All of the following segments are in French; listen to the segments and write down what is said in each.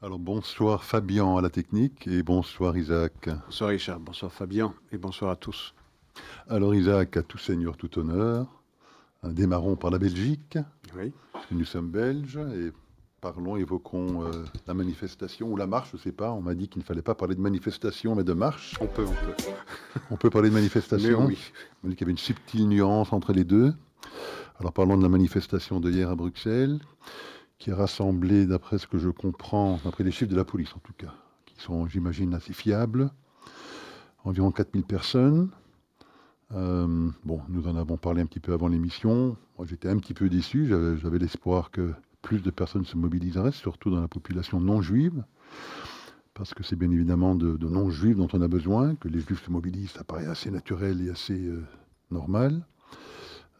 Alors bonsoir Fabien à la technique et bonsoir Isaac. Bonsoir Richard, bonsoir Fabien et bonsoir à tous. Alors Isaac, à tout seigneur, tout honneur. Euh, démarrons par la Belgique. Oui. Nous sommes belges et parlons, évoquons euh, la manifestation ou la marche, je ne sais pas. On m'a dit qu'il ne fallait pas parler de manifestation mais de marche. On peut, on peut. on peut parler de manifestation. Mais oui. On m'a dit qu'il y avait une subtile nuance entre les deux. Alors parlons de la manifestation de hier à Bruxelles qui a rassemblé, d'après ce que je comprends, d'après les chiffres de la police en tout cas, qui sont, j'imagine, assez fiables, environ 4000 personnes. Euh, bon, nous en avons parlé un petit peu avant l'émission. Moi, j'étais un petit peu déçu. J'avais l'espoir que plus de personnes se mobiliseraient, surtout dans la population non juive, parce que c'est bien évidemment de, non-juifs dont on a besoin. Que les juifs se mobilisent, ça paraît assez naturel et assez euh, normal.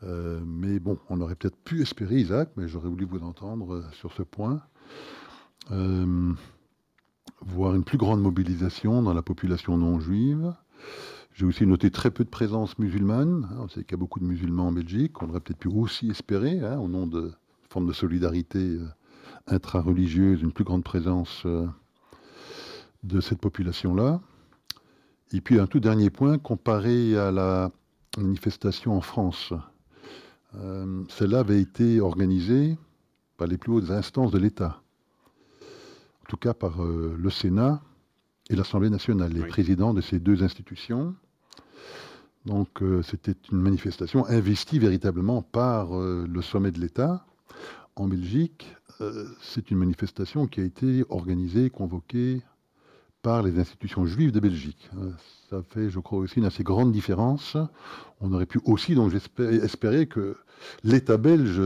Euh, mais bon, on aurait peut-être pu espérer, Isaac, mais j'aurais voulu vous entendre euh, sur ce point, euh, voir une plus grande mobilisation dans la population non juive. J'ai aussi noté très peu de présence musulmane. Hein, on sait qu'il y a beaucoup de musulmans en Belgique. On aurait peut-être pu aussi espérer, hein, au nom de forme de solidarité intra-religieuse, une plus grande présence de cette population-là. Et puis un tout dernier point, comparé à la manifestation en France euh, celle-là avait été organisée par les plus hautes instances de l'État, en tout cas par euh, le Sénat et l'Assemblée nationale, les présidents de ces deux institutions. Donc euh, c'était une manifestation investie véritablement par le sommet de l'État. En Belgique, c'est une manifestation qui a été organisée, convoquée les institutions juives de Belgique. Ça fait, je crois, aussi une assez grande différence. On aurait pu aussi, donc j'espérais espérer que l'État belge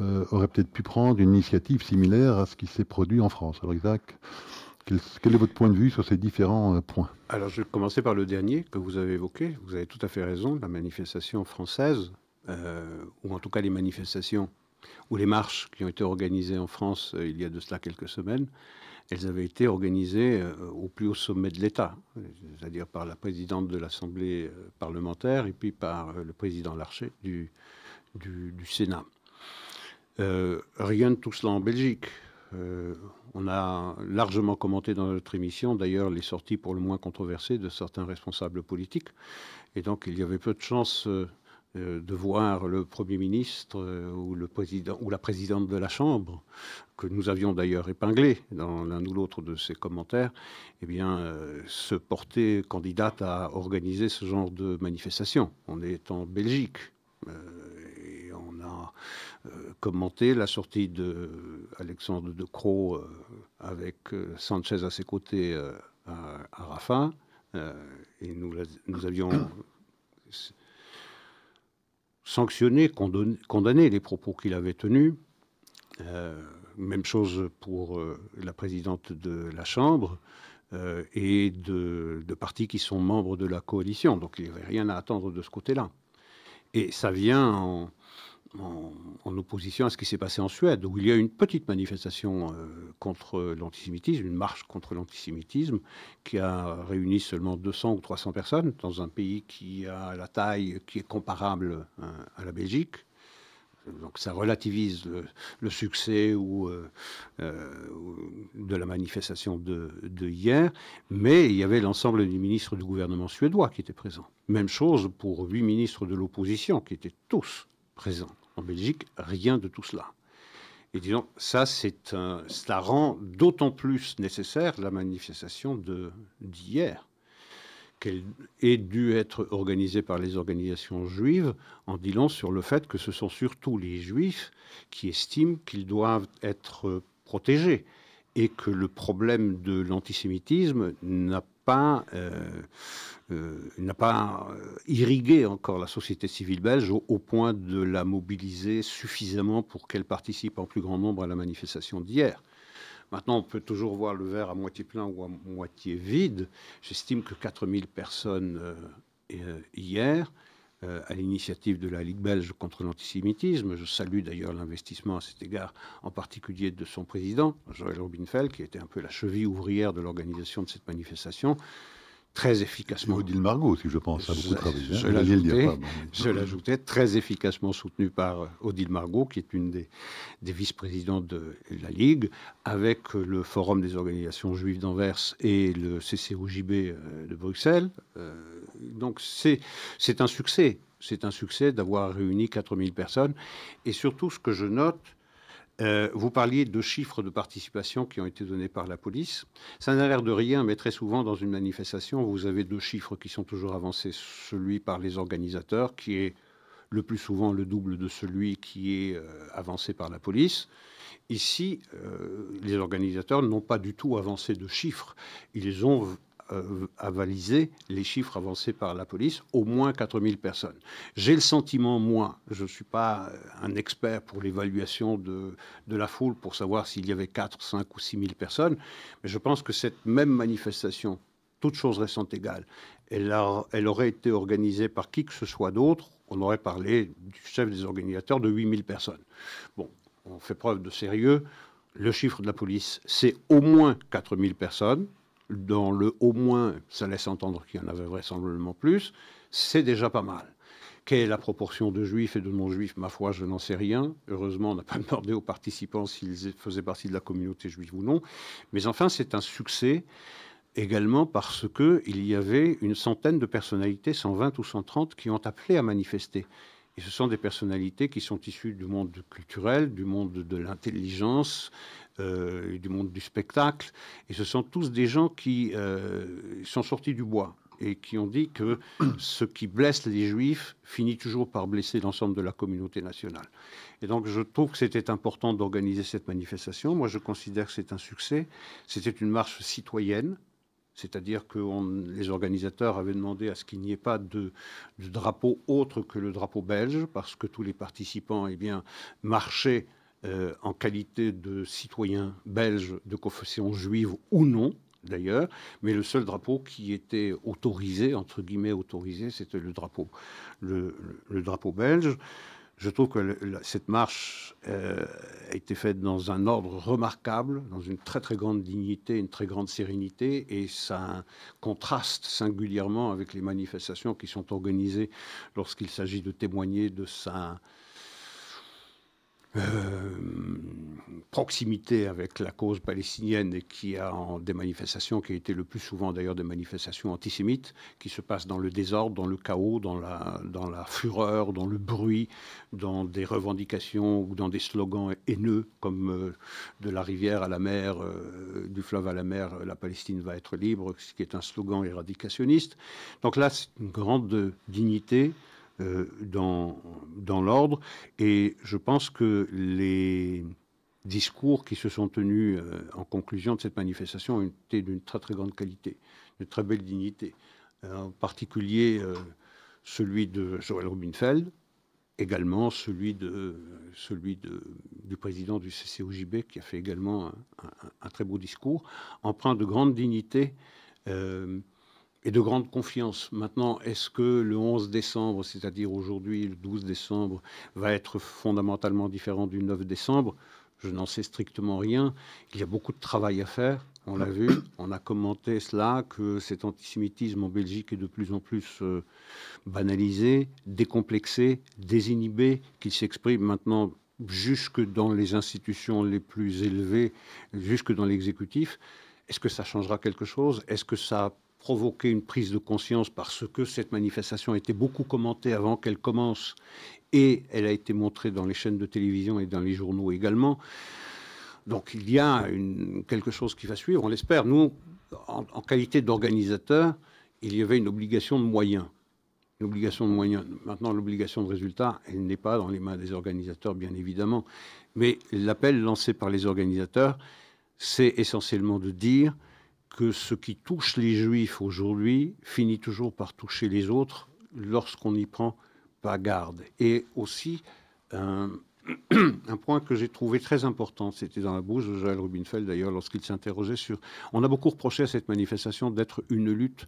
euh, aurait peut-être pu prendre une initiative similaire à ce qui s'est produit en France. Alors Isaac, quel, est votre point de vue sur ces différents euh, points? Alors je vais commencer par le dernier que vous avez évoqué. Vous avez tout à fait raison, la manifestation française, euh, ou en tout cas les manifestations ou les marches qui ont été organisées en France il y a de cela quelques semaines, elles avaient été organisées euh, au plus haut sommet de l'État, c'est-à-dire par la présidente de l'Assemblée euh, parlementaire et puis par euh, le président Larcher du, Sénat. rien de tout cela en Belgique. on a largement commenté dans notre émission, d'ailleurs, les sorties pour le moins controversées de certains responsables politiques. Et donc, il y avait peu de chances de voir le Premier ministre euh, ou, la présidente de la Chambre, que nous avions d'ailleurs épinglé dans l'un ou l'autre de ses commentaires, eh bien, euh, se porter candidate à organiser ce genre de manifestation. On est en Belgique. et on a commenté la sortie de Alexandre de Croo avec Sanchez à ses côtés à, à Rafa. et nous, nous avions sanctionné, condamné les propos qu'il avait tenus. Euh, même chose pour euh, la présidente de la Chambre euh, et de, de, partis qui sont membres de la coalition. Donc il n'y avait rien à attendre de ce côté-là. Et ça vient en, en, opposition à ce qui s'est passé en Suède, où il y a une petite manifestation euh, contre l'antisémitisme, une marche contre l'antisémitisme, qui a réuni seulement 200 ou 300 personnes dans un pays qui a la taille qui est comparable euh, à la Belgique. Donc ça relativise le, succès ou, euh, de la manifestation de, de, hier, mais il y avait l'ensemble des ministres du gouvernement suédois qui étaient présents. Même chose pour huit ministres de l'opposition qui étaient tous présents. En Belgique, rien de tout cela. Et disons, ça, c'est cela rend d'autant plus nécessaire la manifestation d'hier, qu'elle ait dû être organisée par les organisations juives, en disant sur le fait que ce sont surtout les juifs qui estiment qu'ils doivent être protégés et que le problème de l'antisémitisme n'a euh, euh, n'a pas euh, irrigué encore la société civile belge au, point de la mobiliser suffisamment pour qu'elle participe en plus grand nombre à la manifestation d'hier. Maintenant, on peut toujours voir le verre à moitié plein ou à moitié vide. J'estime que 4000 personnes hier, à l'initiative de la Ligue belge contre l'antisémitisme. Je salue d'ailleurs l'investissement à cet égard, en particulier de son président, Joël Robinfeld, qui était un peu la cheville ouvrière de l'organisation de cette manifestation très efficacement. Odile Margot, si je pense, a beaucoup travaillé. Hein, je l'ajoutais, très efficacement soutenu par Odile Margot, qui est une des, des vice-présidentes de la Ligue, avec le Forum des organisations juives d'Anvers et le CCOJB euh, de Bruxelles. Euh, donc c'est un succès. C'est un succès d'avoir réuni 4000 personnes. Et surtout, ce que je note, euh, vous parliez de chiffres de participation qui ont été donnés par la police. Ça n'a l'air de rien, mais très souvent dans une manifestation, vous avez deux chiffres qui sont toujours avancés. Celui par les organisateurs, qui est le plus souvent le double de celui qui est euh, avancé par la police. Ici, euh, les organisateurs n'ont pas du tout avancé de chiffres. Ils ont euh, avalisé les chiffres avancés par la police, au moins 4000 personnes. J'ai le sentiment, moi, je ne suis pas un expert pour l'évaluation de, de, la foule pour savoir s'il y avait 4, 5 ou 6 000 personnes, mais je pense que cette même manifestation, toutes choses restant égales, elle, elle aurait été organisée par qui que ce soit d'autre, on aurait parlé du chef des organisateurs de 8000 personnes. Bon, on fait preuve de sérieux. Le chiffre de la police, c'est au moins 4000 personnes dans le au moins, ça laisse entendre qu'il y en avait vraisemblablement plus, c'est déjà pas mal. Quelle est la proportion de juifs et de non-juifs? Ma foi, je n'en sais rien. Heureusement, on n'a pas demandé aux participants s'ils faisaient partie de la communauté juive ou non. Mais enfin, c'est un succès également parce qu'il y avait une centaine de personnalités, 120 ou 130, qui ont appelé à manifester. Et ce sont des personnalités qui sont issues du monde culturel, du monde de l'intelligence, euh, du monde du spectacle. Et ce sont tous des gens qui euh, sont sortis du bois et qui ont dit que ce qui blesse les juifs finit toujours par blesser l'ensemble de la communauté nationale. Et donc je trouve que c'était important d'organiser cette manifestation. Moi je considère que c'est un succès. C'était une marche citoyenne. C'est-à-dire que les organisateurs avaient demandé à ce qu'il n'y ait pas de, drapeau autre que le drapeau belge, parce que tous les participants eh bien, marchaient euh, en qualité de citoyens belges de confession juive ou non, d'ailleurs, mais le seul drapeau qui était autorisé, entre guillemets autorisé, c'était le drapeau, le, drapeau belge. Je trouve que cette marche euh, a été faite dans un ordre remarquable, dans une très très grande dignité, une très grande sérénité, et ça contraste singulièrement avec les manifestations qui sont organisées lorsqu'il s'agit de témoigner de sa proximité avec la cause palestinienne et qui a des manifestations qui été le plus souvent d'ailleurs des manifestations antisémites qui se passent dans le désordre, dans le chaos, dans la, fureur, dans le bruit, dans des revendications ou dans des slogans haineux comme euh, de la rivière à la mer, euh, du fleuve à la mer, la Palestine va être libre, ce qui est un slogan éradicationniste. Donc là, c'est une grande dignité euh, dans, dans l'ordre. Et je pense que les discours qui se sont tenus euh, en conclusion de cette manifestation ont été d'une très très grande qualité, de très belle dignité. Euh, en particulier celui de Joël Rubinfeld, également celui, de, celui de, du président du CCOJB qui a fait également un, très beau discours, empreint de grande dignité et de grande confiance. Maintenant, est-ce que le 11 décembre, c'est-à-dire aujourd'hui, le 12 décembre, va être fondamentalement différent du 9 décembre? Je n'en sais strictement rien. Il y a beaucoup de travail à faire. On l'a vu, on a commenté cela, que cet antisémitisme en Belgique est de plus en plus euh, banalisé, décomplexé, désinhibé, qu'il s'exprime maintenant jusque dans les institutions les plus élevées, jusque dans l'exécutif. Est-ce que ça changera quelque chose? Est-ce que ça provoquer une prise de conscience parce que cette manifestation a été beaucoup commentée avant qu'elle commence et elle a été montrée dans les chaînes de télévision et dans les journaux également. Donc il y a quelque chose qui va suivre, on l'espère. Nous, en, qualité d'organisateur, il y avait une obligation de moyens. Une obligation de moyens. Maintenant, l'obligation de résultat, elle n'est pas dans les mains des organisateurs, bien évidemment. Mais l'appel lancé par les organisateurs, c'est essentiellement de dire que ce qui touche les juifs aujourd'hui finit toujours par toucher les autres lorsqu'on n'y prend pas garde. Et aussi, un, point que j'ai trouvé très important, c'était dans la bouche de Joël Rubinfeld d'ailleurs, lorsqu'il s'interrogeait sur... On a beaucoup reproché à cette manifestation d'être une lutte,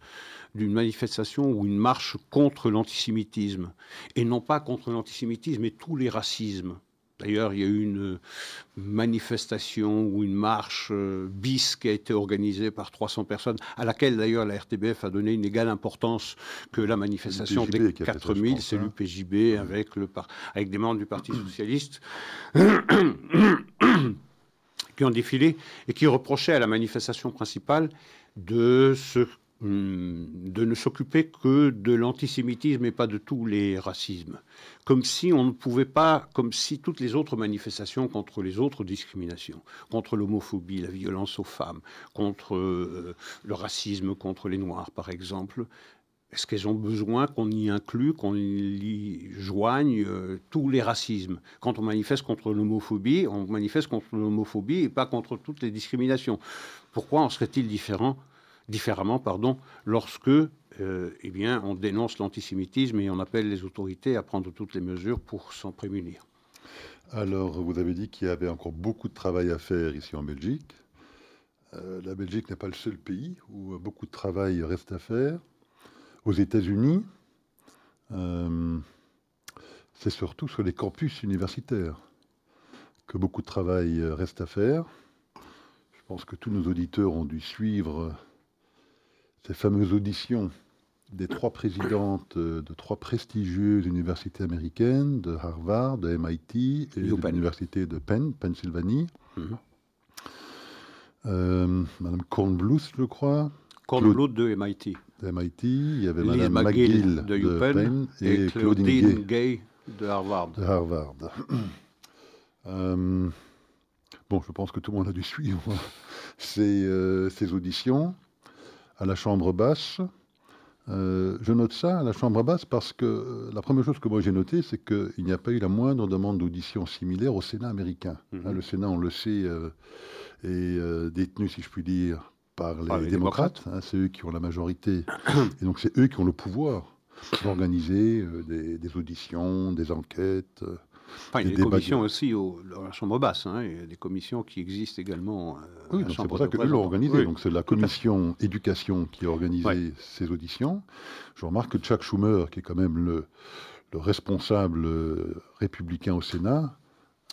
d'une manifestation ou une marche contre l'antisémitisme. Et non pas contre l'antisémitisme, mais tous les racismes D'ailleurs, il y a eu une manifestation ou une marche euh, bis qui a été organisée par 300 personnes, à laquelle d'ailleurs la RTBF a donné une égale importance que la manifestation des 4000, c'est l'UPJB avec, le, avec des membres du Parti socialiste qui ont défilé et qui reprochaient à la manifestation principale de se Hum, de ne s'occuper que de l'antisémitisme et pas de tous les racismes. Comme si on ne pouvait pas, comme si toutes les autres manifestations contre les autres discriminations, contre l'homophobie, la violence aux femmes, contre euh, le racisme contre les Noirs par exemple, est-ce qu'elles ont besoin qu'on y inclue, qu'on y joigne euh, tous les racismes? Quand on manifeste contre l'homophobie, on manifeste contre l'homophobie et pas contre toutes les discriminations. Pourquoi en serait-il différent différemment pardon, lorsque euh, eh bien, on dénonce l'antisémitisme et on appelle les autorités à prendre toutes les mesures pour s'en prémunir. Alors, vous avez dit qu'il y avait encore beaucoup de travail à faire ici en Belgique. Euh, la Belgique n'est pas le seul pays où beaucoup de travail reste à faire. Aux États-Unis, euh, c'est surtout sur les campus universitaires que beaucoup de travail reste à faire. Je pense que tous nos auditeurs ont dû suivre ces fameuses auditions des trois présidentes de trois prestigieuses universités américaines, de Harvard, de MIT et de l'université de Penn, Pennsylvanie. Mhm. Euh, Madame Kornbluth, je crois. Kornbluth de MIT. De MIT. Il y avait Madame McGill de, Penn et, Claudine, Gay, de Harvard. De Harvard. Euh, bon, je pense que tout le monde a dû suivre ces, euh, ces auditions à la chambre basse. Euh, je note ça à la chambre basse parce que euh, la première chose que moi j'ai notée, c'est qu'il n'y a pas eu la moindre demande d'audition similaire au Sénat américain. Mhm. Hein, le Sénat, on le sait, euh, est détenu, si je puis dire, par les, démocrates. Hein, c'est eux qui ont la majorité. Et donc c'est eux qui ont le pouvoir d'organiser des, des, auditions, des enquêtes. Enfin, il y a des, commissions aussi au, dans la Chambre basse. Hein, il y a des commissions qui existent également. Euh, oui, c'est pour ça qu'eux l'ont organisé. donc c'est la commission éducation qui a organisé ces auditions. Je remarque que Chuck Schumer, qui est quand même le, le responsable euh, républicain au Sénat,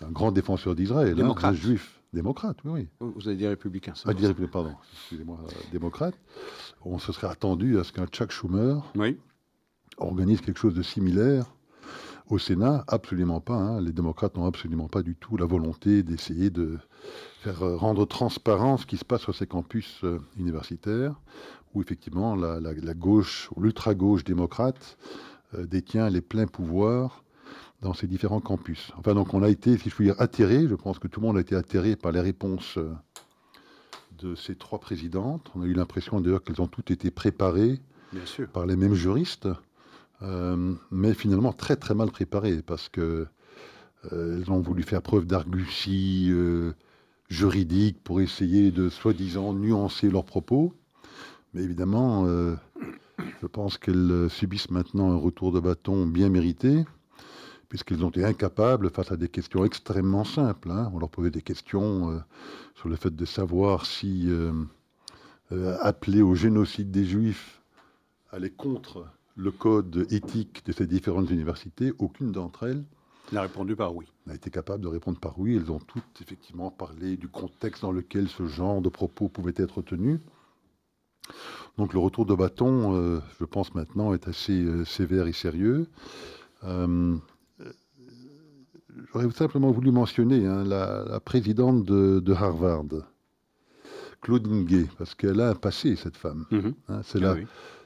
un grand défenseur d'Israël, hein, un juif. Démocrate, oui, oui. Vous avez dit républicain. Ah, dit républicain, pardon, excusez-moi, euh, démocrate. On se serait attendu à ce qu'un Chuck Schumer organise quelque chose de similaire au Sénat, absolument pas. Hein. Les démocrates n'ont absolument pas du tout la volonté d'essayer de faire euh, rendre transparent ce qui se passe sur ces campus euh, universitaires, où effectivement la, gauche, l'ultra-gauche démocrate, euh, détient les pleins pouvoirs dans ces différents campus. Enfin, donc on a été, si je puis dire, atterré, je pense que tout le monde a été atterré par les réponses de ces trois présidentes. On a eu l'impression d'ailleurs qu'elles ont toutes été préparées par les mêmes juristes. Euh, mais finalement très très mal préparées parce que euh, elles ont voulu faire preuve d'argutie euh, juridique pour essayer de soi-disant nuancer leurs propos. Mais évidemment, je pense qu'elles subissent maintenant un retour de bâton bien mérité, puisqu'elles ont été incapables face à des questions extrêmement simples. Hein. On leur posait des questions sur le fait de savoir si appeler au génocide des Juifs allait contre le code éthique de ces différentes universités, aucune d'entre elles n'a répondu par oui. N'a été capable de répondre par oui. Elles ont toutes effectivement parlé du contexte dans lequel ce genre de propos pouvait être tenu. Donc le retour de bâton, euh, je pense maintenant, est assez euh, sévère et sérieux. Euh, j'aurais simplement voulu mentionner hein, la, présidente de, Harvard, Claudine Gay, parce qu'elle a un passé, cette femme. Mhm. Hein, c'est ah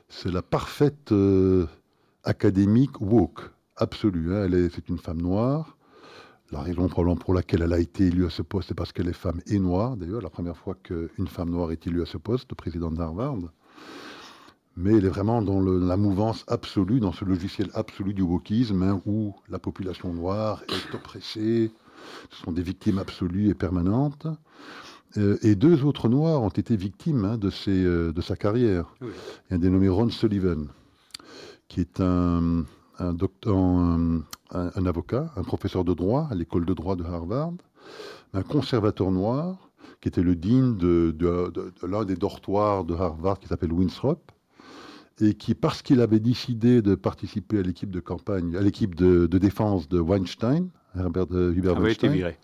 c'est la parfaite euh, académique woke, absolue. Hein. c'est une femme noire. La raison probablement pour laquelle elle a été élue à ce poste, c'est parce qu'elle est femme et noire. D'ailleurs, la première fois qu'une femme noire est élue à ce poste, présidente d'Harvard. Mais elle est vraiment dans la mouvance absolue, dans ce logiciel absolu du wokisme, hein, où la population noire est oppressée, ce sont des victimes absolues et permanentes. Euh, et deux autres Noirs ont été victimes hein, de, euh, de, sa carrière. A un dénommé Ron Sullivan, qui est un, un, un, avocat, un professeur de droit à l'école de droit de Harvard, un conservateur noir, qui était le dean de, de, l'un des dortoirs de Harvard qui s'appelle Winthrop, et qui, parce qu'il avait décidé de participer à l'équipe de campagne, à l'équipe de, défense de Weinstein, Herbert Hubert a été viré.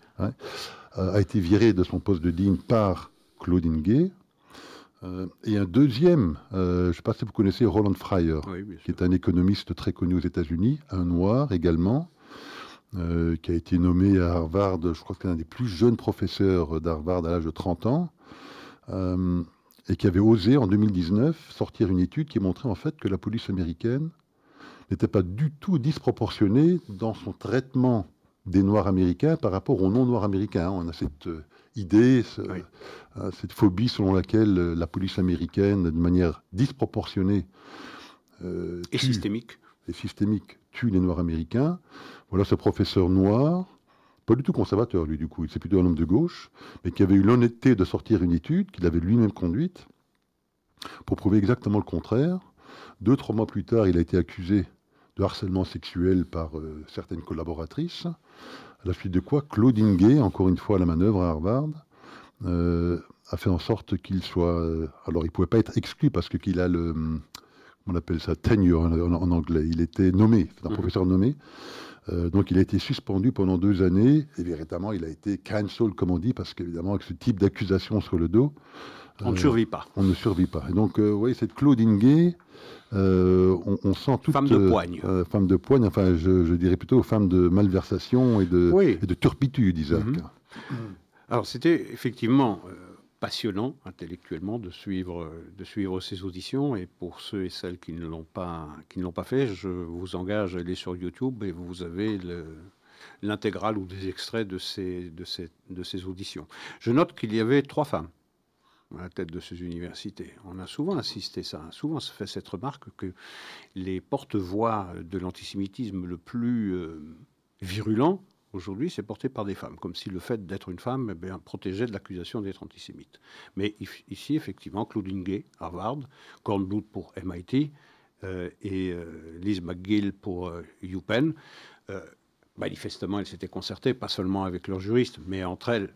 A été viré de son poste de dean par Claudine Gay. et un deuxième, je ne sais pas si vous connaissez Roland Fryer, qui est un économiste très connu aux États-Unis, un noir également, qui a été nommé à Harvard, je crois que c'est un des plus jeunes professeurs d'Harvard à l'âge de 30 ans et qui avait osé en 2019 sortir une étude qui montrait en fait que la police américaine n'était pas du tout disproportionnée dans son traitement des Noirs américains par rapport aux non-Noirs américains. On a cette euh, idée, euh, cette phobie selon laquelle euh, la police américaine, de manière disproportionnée et systémique, et systémique, tue les Noirs américains. Voilà ce professeur noir pas du tout conservateur, lui, du coup, c'est plutôt un homme de gauche, mais qui avait eu l'honnêteté de sortir une étude qu'il avait lui-même conduite pour prouver exactement le contraire. Deux, trois mois plus tard, il a été accusé de harcèlement sexuel par euh, certaines collaboratrices, à la suite de quoi Claudine Gay, encore une fois à la manœuvre à Harvard, euh, a fait en sorte qu'il soit... Euh, alors, il ne pouvait pas être exclu parce qu'il a le... On appelle ça tenure en, en, anglais. Il était nommé, un mmh. professeur nommé. Euh, donc il a été suspendu pendant deux années et véritablement il a été cancel comme on dit parce qu'évidemment avec ce type d'accusation sur le dos, on ne euh, survit pas. On ne survit pas. Et donc, euh, oui, cette Claudine Gay, on, sent toute... Femme de poigne. femme de poigne, enfin, je, dirais plutôt femme de malversation et de, et de turpitude, Isaac. Mhm. Alors, c'était effectivement passionnant intellectuellement de suivre, de suivre ces auditions. Et pour ceux et celles qui ne l'ont pas, qui ne l'ont pas fait, je vous engage à aller sur YouTube et vous avez l'intégrale ou des extraits de ces, de, ces, de ces auditions. Je note qu'il y avait trois femmes à la tête de ces universités. On a souvent insisté ça, souvent fait cette remarque que les porte-voix de l'antisémitisme le plus euh, virulent Aujourd'hui, c'est porté par des femmes, comme si le fait d'être une femme eh bien, protégeait de l'accusation d'être antisémite. Mais ici, effectivement, Claudine Gay, Harvard, Kornblut pour MIT euh, et euh, Liz McGill pour UPenn, manifestement, elles s'étaient concertées, pas seulement avec leurs juristes, mais entre elles,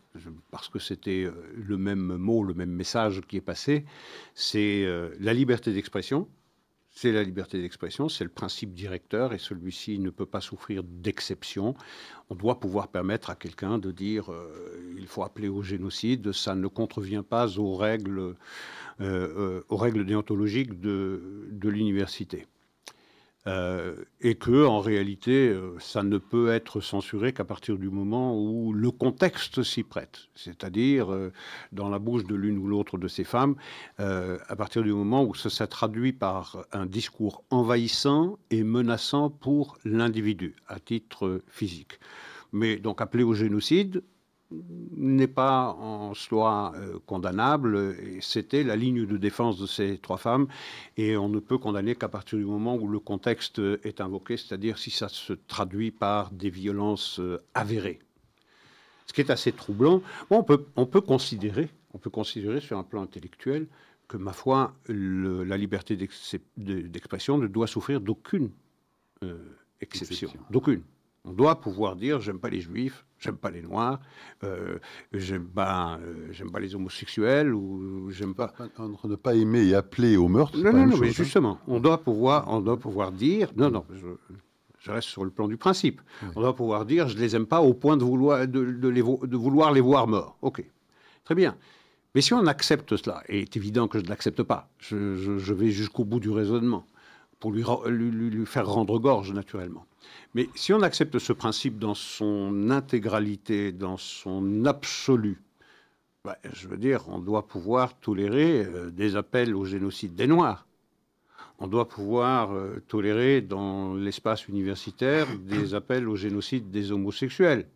parce que c'était le même mot, le même message qui est passé, c'est la liberté d'expression, c'est la liberté d'expression, c'est le principe directeur et celui-ci ne peut pas souffrir d'exception. On doit pouvoir permettre à quelqu'un de dire euh, il faut appeler au génocide, ça ne contrevient pas aux règles, euh, euh, aux règles déontologiques de l'université. Euh, et que en réalité, euh, ça ne peut être censuré qu'à partir du moment où le contexte s'y prête, c'est-à-dire euh, dans la bouche de l'une ou l'autre de ces femmes, à partir du moment où ça s'est traduit par un discours envahissant et menaçant pour l'individu à titre physique. Mais donc appeler au génocide, n'est pas en soi euh, condamnable. C'était la ligne de défense de ces trois femmes. Et on ne peut condamner qu'à partir du moment où le contexte est invoqué, c'est-à-dire si ça se traduit par des violences euh, avérées. Ce qui est assez troublant. on, peut, on, peut considérer, on peut considérer sur un plan intellectuel que, ma foi, la liberté d'expression ne doit souffrir d'aucune euh, exception. D'aucune. On doit pouvoir dire j'aime pas les juifs, j'aime pas les noirs, euh, j'aime pas, euh, j'aime pas les homosexuels ou j'aime pas. Entre ne pas aimer et appeler au meurtre. Non, non, non, mais hein. justement, on doit pouvoir, on doit pouvoir dire non, non. Je, reste sur le plan du principe. On doit pouvoir dire je les aime pas au point de vouloir de, les, de vouloir les voir morts. Ok, très bien. Mais si on accepte cela, et c'est évident que je ne l'accepte pas, je, je, vais jusqu'au bout du raisonnement pour lui, faire rendre gorge naturellement. Mais si on accepte ce principe dans son intégralité, dans son absolu, bah, je veux dire, on doit pouvoir tolérer euh, des appels au génocide des Noirs. On doit pouvoir euh, tolérer dans l'espace universitaire des appels au génocide des homosexuels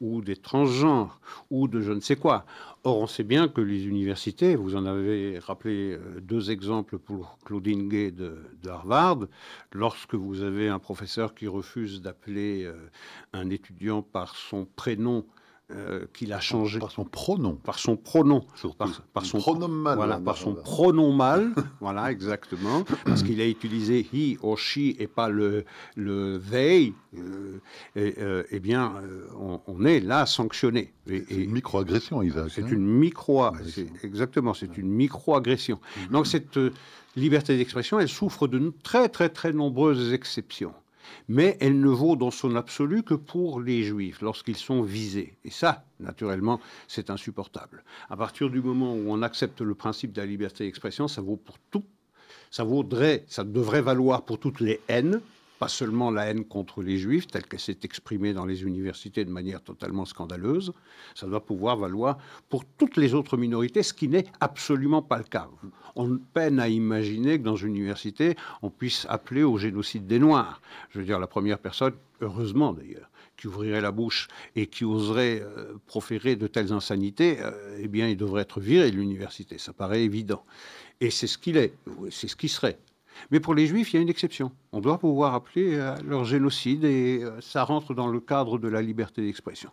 ou des transgenres, ou de je ne sais quoi. Or, on sait bien que les universités, vous en avez rappelé euh, deux exemples pour Claudine Gay de, Harvard, lorsque vous avez un professeur qui refuse d'appeler euh, un étudiant par son prénom euh, qu'il a changé. Par son pronom. Par son pronom. Par, son pronom mal. Voilà, par son pronom mal. voilà, exactement. Parce qu'il a utilisé he or she et pas le, le they. Euh, euh, eh bien, on, est là sanctionné. C'est une microagression, Isaac. C'est hein. une micro. Exactement, c'est une microagression. Donc cette liberté d'expression, elle souffre de très très très nombreuses exceptions. Mais elle ne vaut dans son absolu que pour les juifs, lorsqu'ils sont visés. Et ça, naturellement, c'est insupportable. À partir du moment où on accepte le principe de la liberté d'expression, ça vaut pour tout. Ça vaudrait, ça devrait valoir pour toutes les haines, pas seulement la haine contre les juifs, telle qu'elle s'est exprimée dans les universités de manière totalement scandaleuse, ça doit pouvoir valoir pour toutes les autres minorités, ce qui n'est absolument pas le cas. On peine à imaginer que dans une université, on puisse appeler au génocide des Noirs. Je veux dire, la première personne, heureusement d'ailleurs, qui ouvrirait la bouche et qui oserait euh, proférer de telles insanités, euh, eh bien, il devrait être viré de l'université. Ça paraît évident. Et c'est ce qu'il est, c'est ce qui serait. Mais pour les juifs, il y a une exception. On doit pouvoir appeler à leur génocide et euh, ça rentre dans le cadre de la liberté d'expression.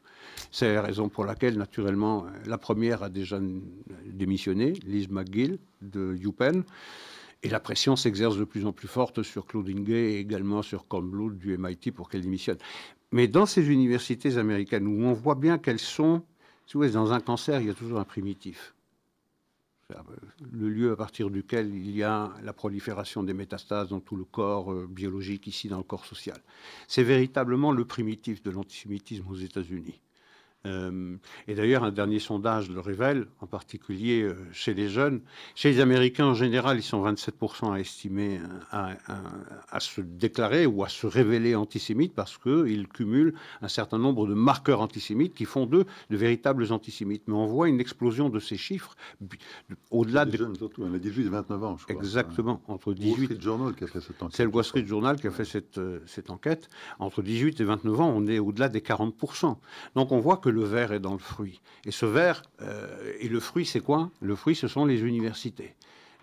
C'est la raison pour laquelle, naturellement, euh, la première a déjà démissionné, Liz McGill de UPenn. Et la pression s'exerce de plus en plus forte sur Claudine Gay et également sur Kornblut du MIT pour qu'elle démissionne. Mais dans ces universités américaines où on voit bien qu'elles sont, si vous dans un cancer, il y a toujours un primitif le lieu à partir duquel il y a la prolifération des métastases dans tout le corps euh, biologique, ici dans le corps social. C'est véritablement le primitif de l'antisémitisme aux États-Unis. Euh, et d'ailleurs, un dernier sondage le révèle, en particulier euh, chez les jeunes. Chez les Américains, en général, ils sont 27% à estimer, euh, à, se déclarer ou à se révéler antisémites parce qu'ils cumulent un certain nombre de marqueurs antisémites qui font d'eux de véritables antisémites. Mais on voit une explosion de ces chiffres au-delà des... jeunes surtout, on a 18 et 29 ans, je crois. Exactement. Entre 18... Wall Street Journal qui a fait cette enquête. C'est le Wall Street Journal qui a fait cette, cette enquête. Entre 18 et 29 ans, on est au-delà des 40%. Donc on voit que le verre est dans le fruit. Et ce verre, euh, et le fruit, c'est quoi? Le fruit, ce sont les universités.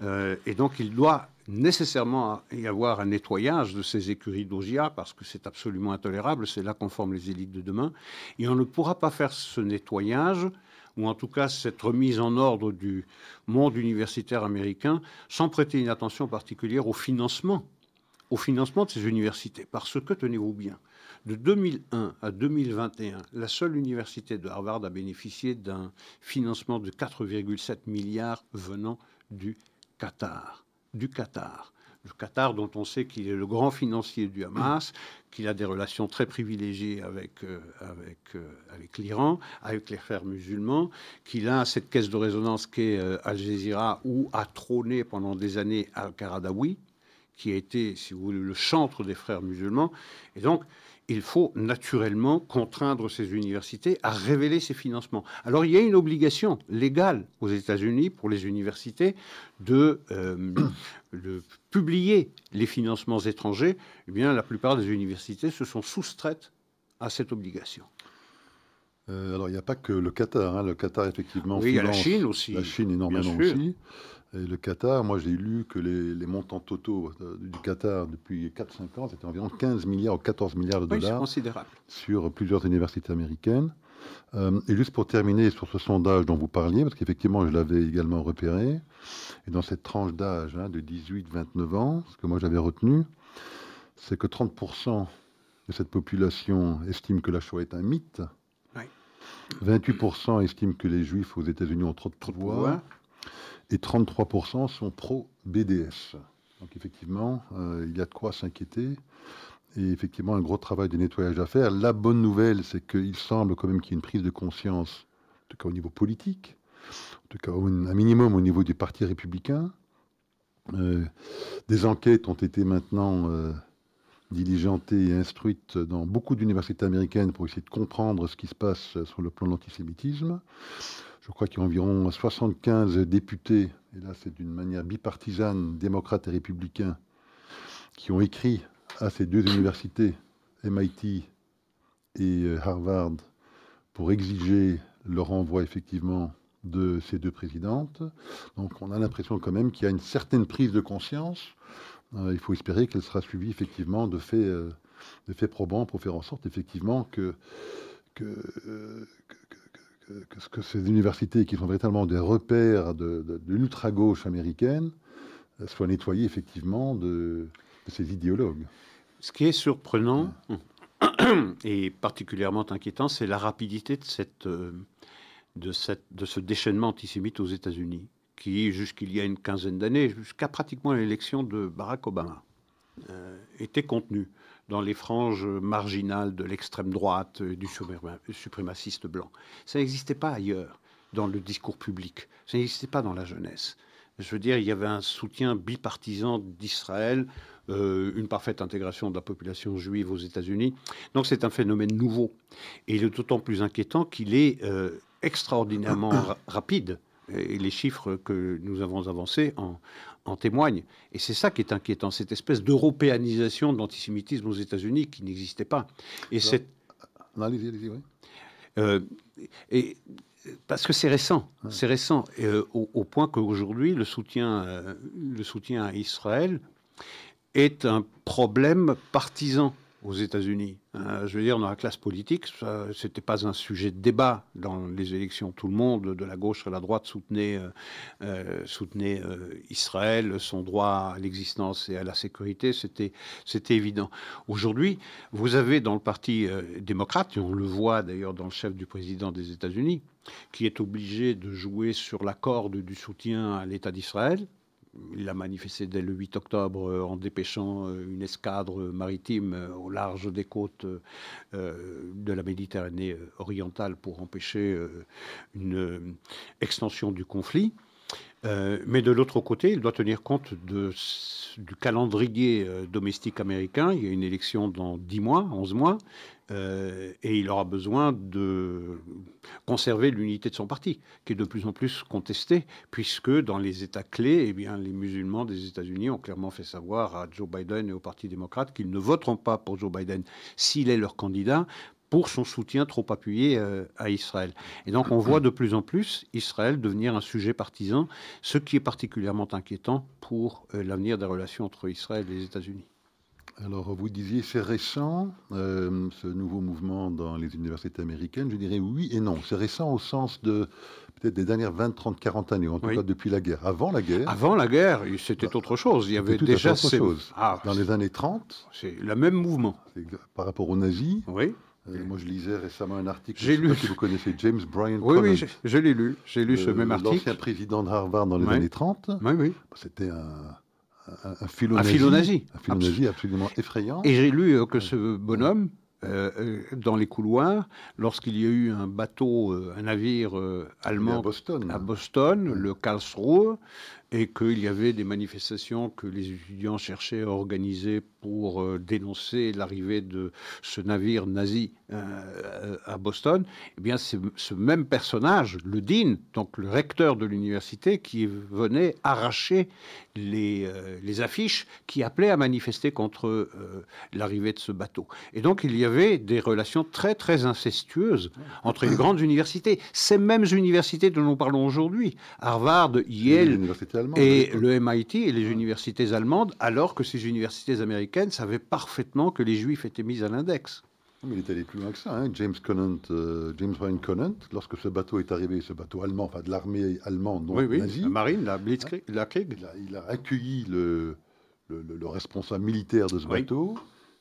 Euh, et donc, il doit nécessairement y avoir un nettoyage de ces écuries d'Ogia, parce que c'est absolument intolérable, c'est là qu'on forme les élites de demain. Et on ne pourra pas faire ce nettoyage, ou en tout cas cette remise en ordre du monde universitaire américain, sans prêter une attention particulière au financement, au financement de ces universités. Parce que, tenez-vous bien, de 2001 à 2021, la seule université de Harvard a bénéficié d'un financement de 4,7 milliards venant du Qatar. Du Qatar. Le Qatar, dont on sait qu'il est le grand financier du Hamas, qu'il a des relations très privilégiées avec, euh, euh, avec l'Iran, avec les frères musulmans, qu'il a cette caisse de résonance qu'est euh, Al Jazeera, où a trôné pendant des années Al-Qaradawi, qui a été, si vous voulez, le chantre des frères musulmans. Et donc, il faut naturellement contraindre ces universités à révéler ces financements. Alors il y a une obligation légale aux États-Unis pour les universités de, euh, publier les financements étrangers. Eh bien, la plupart des universités se sont soustraites à cette obligation. Euh, alors il n'y a pas que le Qatar. Hein. Le Qatar effectivement. Oui, il y a la Chine aussi. La Chine énormément aussi. Et le Qatar, moi j'ai lu que les, montants totaux euh, du Qatar depuis 4-5 ans, c'était environ 15 milliards ou 14 milliards de dollars sur plusieurs universités américaines. Euh, et juste pour terminer sur ce sondage dont vous parliez, parce qu'effectivement je l'avais également repéré, et dans cette tranche d'âge hein, de 18-29 ans, ce que moi j'avais retenu, c'est que 30% de cette population estime que la Shoah est un mythe. 28% estiment que les Juifs aux États-Unis ont trop de pouvoir et 33% sont pro-BDS. Donc effectivement, euh, il y a de quoi s'inquiéter. Et effectivement, un gros travail de nettoyage à faire. La bonne nouvelle, c'est qu'il semble quand même qu'il y ait une prise de conscience, en tout cas au niveau politique, en tout cas un minimum au niveau du Parti républicain. Euh, des enquêtes ont été maintenant euh, diligentées et instruites dans beaucoup d'universités américaines pour essayer de comprendre ce qui se passe sur le plan de l'antisémitisme. Je crois qu'il y a environ 75 députés, et là c'est d'une manière bipartisane, démocrates et républicains, qui ont écrit à ces deux universités, MIT et euh, Harvard, pour exiger le renvoi effectivement de ces deux présidentes. Donc on a l'impression quand même qu'il y a une certaine prise de conscience. Euh, il faut espérer qu'elle sera suivie effectivement de faits, euh, probants pour faire en sorte effectivement que, que, ces universités, qui sont véritablement des repères de, l'ultra-gauche américaine, euh, soient nettoyées effectivement de, ces idéologues. Ce qui est surprenant et particulièrement inquiétant, c'est la rapidité de, euh, de, ce déchaînement antisémite aux États-Unis, qui, jusqu'il y a une quinzaine d'années, jusqu'à pratiquement l'élection de Barack Obama, était contenu. dans les franges marginales de l'extrême droite du suprémaciste blanc. Ça n'existait pas ailleurs dans le discours public. Ça n'existait pas dans la jeunesse. Je veux dire, il y avait un soutien bipartisan d'Israël, euh, une parfaite intégration de la population juive aux États-Unis. Donc c'est un phénomène nouveau. Et il est d'autant plus inquiétant qu'il est euh, extraordinairement rapide. Et les chiffres que nous avons avancés en, en témoignent. Et c'est ça qui est inquiétant, cette espèce d'européanisation de l'antisémitisme aux États-Unis qui n'existait pas. Et c'est... Oui. Euh, et parce que c'est récent, c'est récent, euh, au, point qu'aujourd'hui, le, soutien, euh, le soutien à Israël est un problème partisan aux États-Unis. Euh, je veux dire, dans la classe politique, ce n'était pas un sujet de débat dans les élections. Tout le monde, de la gauche à la droite, soutenait, euh, soutenait Israël, son droit à l'existence et à la sécurité. C'était évident. Aujourd'hui, vous avez dans le Parti démocrate, et on le voit d'ailleurs dans le chef du président des États-Unis, qui est obligé de jouer sur la corde du soutien à l'État d'Israël. Il l'a manifesté dès le 8 octobre euh, en dépêchant euh, une escadre maritime euh, au large des côtes de la Méditerranée orientale pour empêcher une extension du conflit. Mais de l'autre côté, il doit tenir compte du calendrier domestique américain. Il y a une élection dans 10 mois, 11 mois. Euh, et il aura besoin de conserver l'unité de son parti, qui est de plus en plus contestée, puisque dans les États clés, eh les musulmans des États-Unis ont clairement fait savoir à Joe Biden et au Parti démocrate qu'ils ne voteront pas pour Joe Biden s'il est leur candidat pour son soutien trop appuyé euh, à Israël. Et donc on voit de plus en plus Israël devenir un sujet partisan, ce qui est particulièrement inquiétant pour euh, l'avenir des relations entre Israël et les États-Unis. Alors, vous disiez, c'est récent, euh, ce nouveau mouvement dans les universités américaines. Je dirais oui et non. C'est récent au sens de peut-être des dernières 20, 30, 40 années, en tout cas depuis la guerre. Avant la guerre. Avant la guerre, c'était autre chose. Il y avait déjà autre chose. Ah, dans les années 30. C'est le même mouvement. Par rapport aux nazis. Oui. Euh, moi, je lisais récemment un article. J'ai lu. Si vous connaissez James Bryan. Oui, oui, je, l'ai lu. J'ai lu ce même article. L'ancien président de Harvard dans les années 30. Oui, oui. C'était un un, philo-nazi. Un philo-nazi absolument effrayant. Et j'ai lu euh, que ce bonhomme, euh, euh, dans les couloirs, lorsqu'il y a eu un bateau, un navire allemand à Boston, à Boston le Karlsruhe, et qu'il y avait des manifestations que les étudiants cherchaient à organiser pour euh, dénoncer l'arrivée de ce navire nazi euh, à Boston, eh bien c'est ce même personnage, le dean, donc le recteur de l'université, qui venait arracher les, euh, les, affiches qui appelaient à manifester contre l'arrivée de ce bateau. Et donc il y avait des relations très très incestueuses entre les grandes universités, ces mêmes universités dont nous parlons aujourd'hui, Harvard, Yale, et le MIT et les universités allemandes, alors que ces universités américaines savaient parfaitement que les juifs étaient mis à l'index. Mais il est allé plus loin que ça. Hein. James Conant, euh, James Ryan Conant, lorsque ce bateau est arrivé, ce bateau allemand, enfin de l'armée allemande, oui, oui, la marine, la Blitzkrieg, la Krieg. Il, a, accueilli le, le, responsable militaire de ce bateau.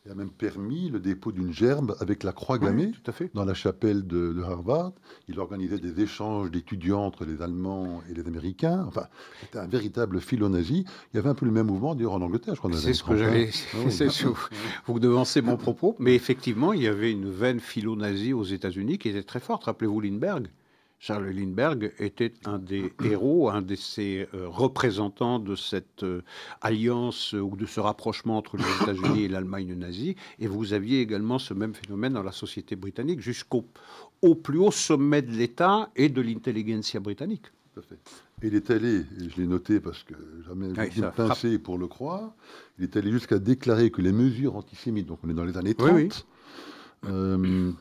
Il a même permis le dépôt d'une gerbe avec la croix gammée dans la chapelle de, Harvard. Il organisait des échanges d'étudiants entre les Allemands et les Américains. Enfin, c'était un véritable philo-nazi. Il y avait un peu le même mouvement d'ailleurs en Angleterre, je crois. C'est ce que j'avais. Ah vous devancez mon propos, mais effectivement, il y avait une veine philo-nazie aux États-Unis qui était très forte. Rappelez-vous Lindbergh. Charles Lindbergh était un des héros, un de ces euh, représentants de cette euh, alliance ou de ce rapprochement entre les États-Unis et l'Allemagne nazie. Et vous aviez également ce même phénomène dans la société britannique jusqu'au au plus haut sommet de l'État et de l'intelligentsia britannique. Il est allé, et je l'ai noté parce que jamais je ouais, pincé pour le croire, il est allé jusqu'à déclarer que les mesures antisémites, donc on est dans les années 30, euh, euh,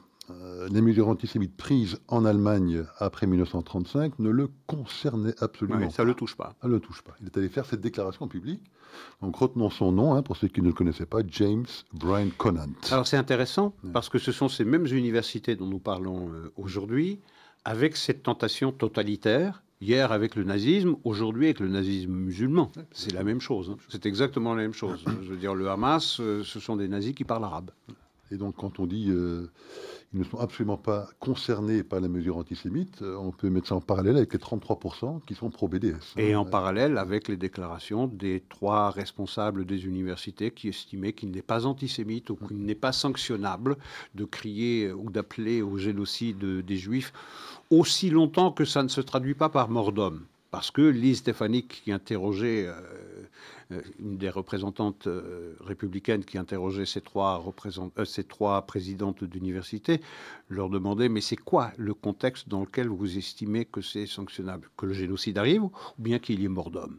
les mesures antisémites prises en Allemagne après 1935 ne le concernaient absolument pas. Ça ne le touche pas. Ça le touche pas. Il est allé faire cette déclaration publique. Donc retenons son nom, hein, pour ceux qui ne le connaissaient pas, James Brian Conant. Alors c'est intéressant, parce que ce sont ces mêmes universités dont nous parlons euh, aujourd'hui, avec cette tentation totalitaire, hier avec le nazisme, aujourd'hui avec le nazisme musulman. C'est la même chose. Hein. C'est exactement la même chose. Je veux dire, le Hamas, euh, ce sont des nazis qui parlent arabe. Et donc, quand on dit euh, ils ne sont absolument pas concernés par les mesures antisémites, euh, on peut mettre ça en parallèle avec les 33% qui sont pro-BDS. Et en parallèle avec les déclarations des trois responsables des universités qui estimaient qu'il n'est pas antisémite ou qu'il n'est pas sanctionnable de crier ou d'appeler au génocide des Juifs aussi longtemps que ça ne se traduit pas par mort d'homme. Parce que Lise Stefanik, qui interrogeait, euh, euh, une des représentantes euh, républicaines qui interrogeait ces trois, ces trois présidentes d'université, leur demandait Mais c'est quoi le contexte dans lequel vous estimez que c'est sanctionnable? Que le génocide arrive ou bien qu'il y ait mort d'homme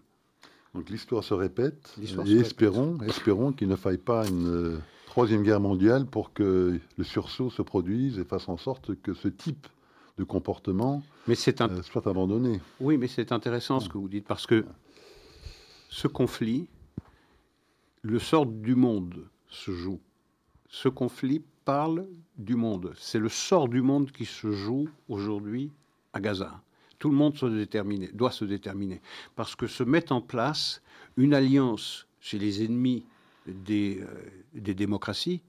Donc l'histoire se répète. et espérons, espérons qu'il ne faille pas une troisième guerre mondiale pour que le sursaut se produise et fasse en sorte que ce type de comportement mais un... Euh, soit abandonné. Oui, mais c'est intéressant ce que vous dites, parce que ce conflit, le sort du monde se joue. Ce conflit parle du monde. C'est le sort du monde qui se joue aujourd'hui à Gaza. Tout le monde se doit se déterminer. Parce que se met en place une alliance chez les ennemis des, euh, des démocraties,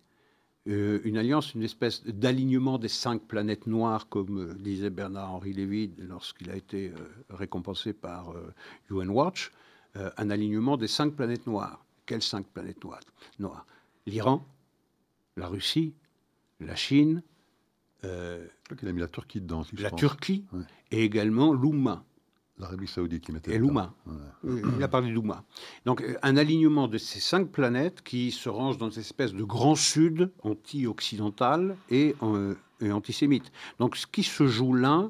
euh, une alliance, une espèce d'alignement des cinq planètes noires, comme euh, disait Bernard-Henri Lévy lorsqu'il a été euh, récompensé par UN Watch, un alignement des cinq planètes noires. Quelles cinq planètes noires, L'Iran, la Russie, la Chine. il a mis la Turquie dedans. la Turquie et également l'Ouma. L'Arabie Saoudite qui mettait. Et l'Ouma. Il a parlé d'Ouma. Donc euh, un alignement de ces cinq planètes qui se rangent dans une espèce de grand sud anti-occidental et, euh, antisémite. Donc ce qui se joue là,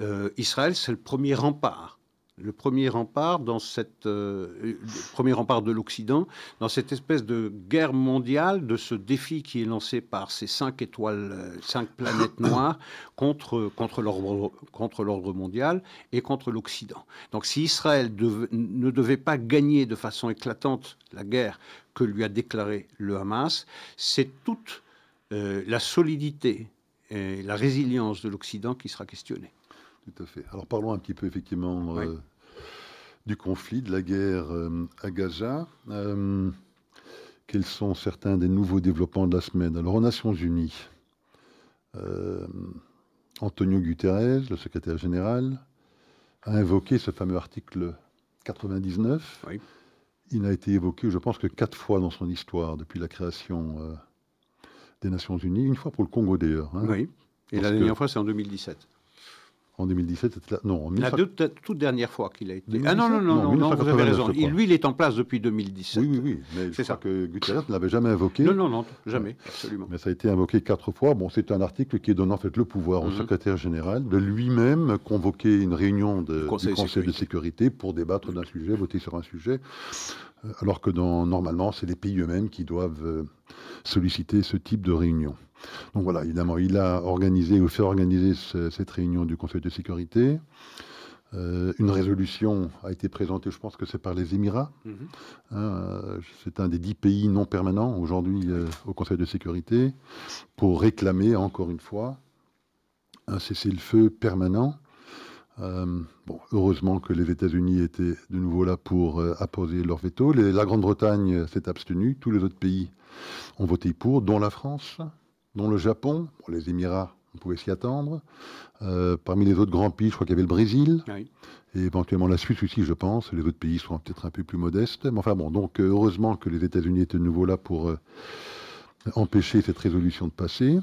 euh, Israël, c'est le premier rempart le premier rempart dans cette euh, premier rempart de l'Occident dans cette espèce de guerre mondiale de ce défi qui est lancé par ces cinq étoiles euh, cinq planètes noires contre contre l'ordre mondial et contre l'Occident. Donc si Israël ne devait pas gagner de façon éclatante la guerre que lui a déclaré le Hamas, c'est toute euh, la solidité et la résilience de l'Occident qui sera questionnée. Tout à fait. Alors parlons un petit peu effectivement euh, du conflit, de la guerre euh, à Gaza. Euh, quels sont certains des nouveaux développements de la semaine? Alors aux Nations Unies, Antonio Guterres, le secrétaire général, a invoqué ce fameux article 99. Il n'a été évoqué, je pense, que quatre fois dans son histoire depuis la création des Nations Unies, une fois pour le Congo d'ailleurs. Hein. oui, et la dernière fois c'est en 2017. En 2017, c'était là. Non, en La toute dernière fois qu'il a été. Ah non, non, non, non, vous avez raison. lui, il est en place depuis 2017. Oui, oui, oui. Mais c'est ça. que Guterres ne l'avait jamais invoqué. Non, non, non, jamais, absolument. Mais ça a été invoqué quatre fois. Bon, c'est un article qui donne en fait le pouvoir au mhm. secrétaire général de lui-même convoquer une réunion de, Conseil du Conseil de sécurité pour débattre d'un sujet, voter sur un sujet, euh, alors que dans, normalement, c'est les pays eux-mêmes qui doivent euh, solliciter ce type de réunion. Donc voilà, évidemment, il a organisé ou fait organiser cette réunion du Conseil de sécurité. Euh, une résolution a été présentée, je pense que c'est par les Émirats. Mhm. Hein, euh, c'est un des dix pays non permanents aujourd'hui euh, au Conseil de sécurité pour réclamer, encore une fois, un cessez-le-feu permanent. bon, heureusement que les États-Unis étaient de nouveau là pour apposer leur veto. la Grande-Bretagne s'est abstenue, tous les autres pays ont voté pour, dont la France, dont le Japon, les Émirats, on pouvait s'y attendre. Euh, parmi les autres grands pays, je crois qu'il y avait le Brésil, et éventuellement la Suisse aussi, je pense. Les autres pays sont peut-être un peu plus modestes. Mais enfin bon, donc euh, heureusement que les États-Unis étaient de nouveau là pour euh, empêcher cette résolution de passer.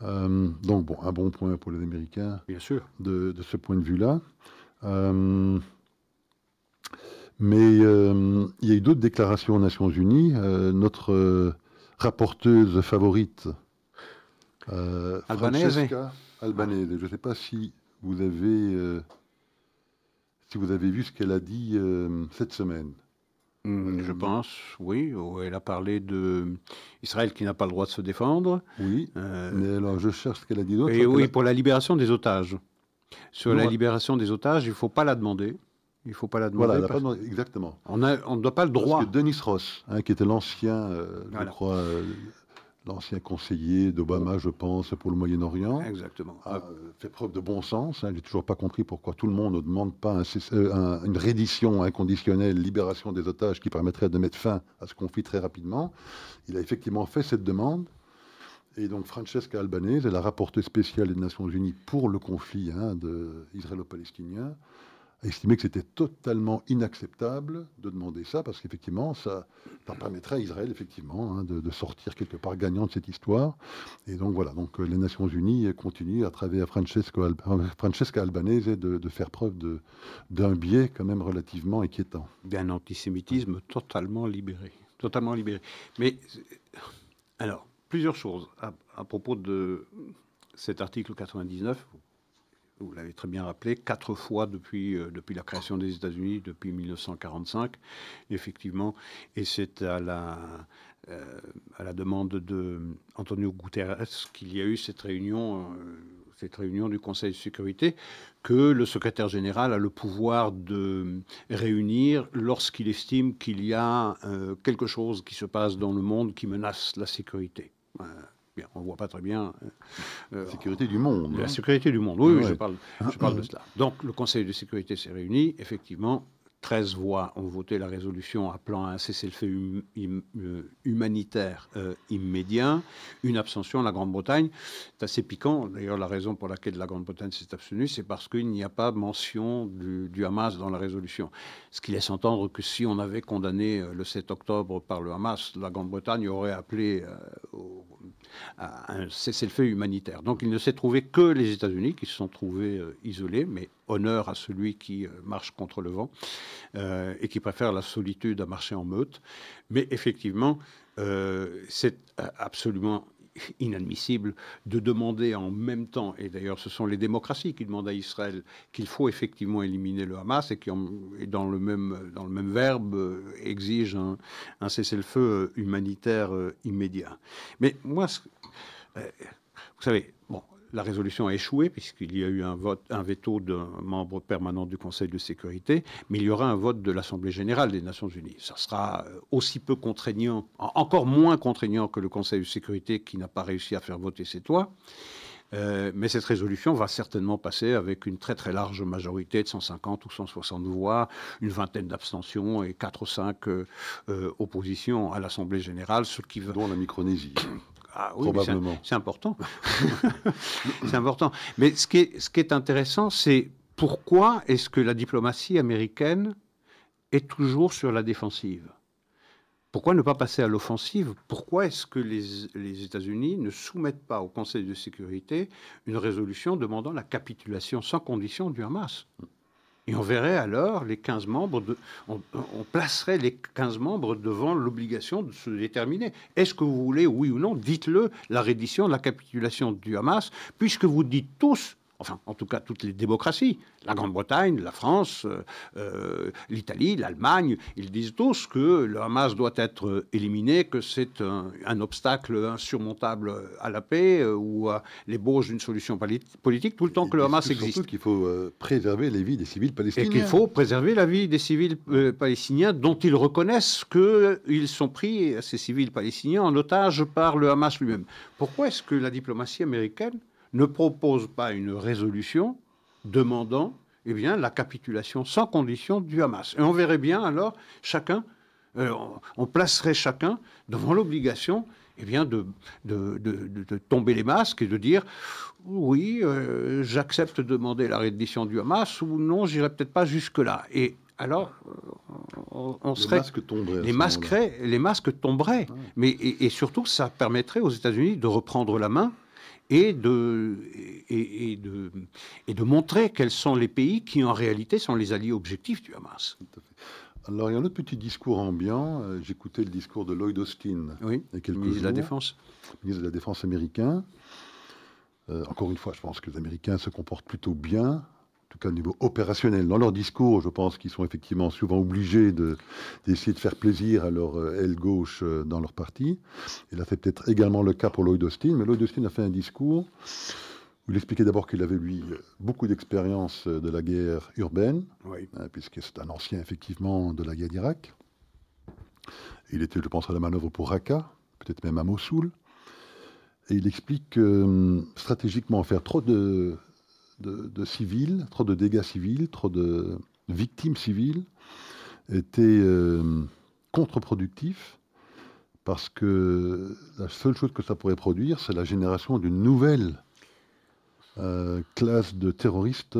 donc bon, un bon point pour les Américains. Bien sûr. De, de ce point de vue-là. mais il y a eu d'autres déclarations aux Nations Unies. notre rapporteuse favorite, euh, Albanaise. Je ne sais pas si vous avez, euh, si vous avez vu ce qu'elle a dit euh, cette semaine. Hmm, je pense, oui. Elle a parlé de Israël qui n'a pas le droit de se défendre. Oui. mais alors, je cherche ce qu'elle a dit d'autre. Et oui, pour la libération des otages. Sur la libération des otages, il ne faut pas la demander. Il ne faut pas la demander. Voilà, pas exactement. On ne doit pas le droit. Parce que Denis Ross, hein, qui était l'ancien, je crois, l'ancien conseiller d'Obama, je pense, pour le Moyen-Orient. Exactement. A fait preuve de bon sens. Hein. Je n'ai toujours pas compris pourquoi tout le monde ne demande pas euh, une reddition inconditionnelle, libération des otages qui permettrait de mettre fin à ce conflit très rapidement. Il a effectivement fait cette demande. Et donc Francesca Albanese, la rapporteuse spéciale des Nations Unies pour le conflit hein, israélo-palestinien, a estimé que c'était totalement inacceptable de demander ça, parce qu'effectivement, ça, permettrait à Israël, effectivement, hein, de, sortir quelque part gagnant de cette histoire. Et donc voilà, donc euh, les Nations Unies continuent à travers Francesco Francesca Albanese de, de faire preuve d'un biais quand même relativement inquiétant. D'un antisémitisme totalement libéré, totalement libéré. Mais alors, plusieurs choses à propos de cet article 99 vous l'avez très bien rappelé, quatre fois depuis, euh, depuis la création des États-Unis, depuis 1945, effectivement. Et c'est à la, euh, à la demande d'Antonio Guterres qu'il y a eu cette réunion, euh, cette réunion du Conseil de sécurité que le secrétaire général a le pouvoir de réunir lorsqu'il estime qu'il y a quelque chose qui se passe dans le monde qui menace la sécurité on ne voit pas très bien. Euh, la sécurité du monde. La hein. sécurité du monde, oui, oui je parle, je parle de cela. Donc le Conseil de sécurité s'est réuni, effectivement, 13 voix ont voté la résolution appelant à un cessez-le-feu euh, humanitaire euh, immédiat, une abstention la Grande-Bretagne. C'est assez piquant. D'ailleurs, la raison pour laquelle la Grande-Bretagne s'est abstenue, c'est parce qu'il n'y a pas mention du, Hamas dans la résolution. Ce qui laisse entendre que si on avait condamné euh, le 7 octobre par le Hamas, la Grande-Bretagne aurait appelé à un cessez-le-feu humanitaire. Donc il ne s'est trouvé que les États-Unis qui se sont trouvés isolés, mais honneur à celui qui marche contre le vent. Euh, et qui préfèrent la solitude à marcher en meute. Mais effectivement, euh, c'est absolument inadmissible de demander en même temps, et d'ailleurs ce sont les démocraties qui demandent à Israël qu'il faut effectivement éliminer le Hamas et qui, dans, le même, dans le même verbe, euh, exigent un, un cessez-le-feu humanitaire immédiat. Mais moi, vous savez, bon, la résolution a échoué puisqu'il y a eu un vote, un veto d'un membre permanent du Conseil de sécurité, mais il y aura un vote de l'Assemblée générale des Nations unies. Ça sera euh, aussi peu contraignant, encore moins contraignant que le Conseil de sécurité qui n'a pas réussi à faire voter cette loi. Euh, mais cette résolution va certainement passer avec une très très large majorité de 150 ou 160 voix, une vingtaine d'abstentions et 4 ou 5 euh, oppositions à l'Assemblée générale, ce qui va... Dont la Micronésie. Ah oui, c'est important. c'est important. Mais ce qui est, ce qui est intéressant, c'est pourquoi est-ce que la diplomatie américaine est toujours sur la défensive? Pourquoi ne pas passer à l'offensive? Pourquoi est-ce que les, les États-Unis ne soumettent pas au Conseil de sécurité une résolution demandant la capitulation sans condition du Hamas? Et on verrait alors les 15 membres, de, on, placerait les 15 membres devant l'obligation de se déterminer. Est-ce que vous voulez, oui ou non, dites-le, la reddition, la capitulation du Hamas, puisque vous dites tous enfin en tout cas toutes les démocraties, la Grande-Bretagne, la France, euh, euh, l'Italie, l'Allemagne, ils disent tous que le Hamas doit être éliminé, que c'est un, obstacle insurmontable à la paix euh, ou à l'ébauche d'une solution politique, tout le temps que le Hamas existe. Surtout qu'il faut préserver les vies des civils palestiniens. Et qu'il faut préserver la vie des civils palestiniens dont ils reconnaissent qu'ils sont pris, ces civils palestiniens, en otage par le Hamas lui-même. Pourquoi est-ce que la diplomatie américaine ne propose pas une résolution demandant eh bien, la capitulation sans condition du Hamas. Et on verrait bien alors chacun, euh, on placerait chacun devant l'obligation eh bien, de, de, tomber les masques et de dire oui, euh, j'accepte de demander la reddition du Hamas ou non, j'irai peut-être pas jusque-là. Et alors, on, on serait. Les masques, les masques tomberaient. Mais, et, et, surtout, ça permettrait aux États-Unis de reprendre la main et de, et, de, et de montrer quels sont les pays qui en réalité sont les alliés objectifs du Hamas. Alors, il y a un autre petit discours ambiant. Euh, j'écoutais le discours de Lloyd Austin. Oui, ministre de la Défense. Ministre de la Défense américain. Euh, encore une fois, je pense que les Américains se comportent plutôt bien tout cas au niveau opérationnel. Dans leur discours, je pense qu'ils sont effectivement souvent obligés d'essayer de, faire plaisir à leur euh, aile gauche euh, dans leur parti. Et là, c'est peut-être également le cas pour Lloyd Austin. Mais Lloyd Austin a fait un discours où il expliquait d'abord qu'il avait, lui, beaucoup d'expérience de la guerre urbaine, hein, puisque c'est un ancien, effectivement, de la guerre d'Irak. Il était, je pense, à la manœuvre pour Raqqa, peut-être même à Mossoul. Et il explique que hum, stratégiquement, faire trop de de, civils, trop de dégâts civils, trop de victimes civiles, était euh, contre-productif parce que la seule chose que ça pourrait produire, c'est la génération d'une nouvelle euh, classe de terroristes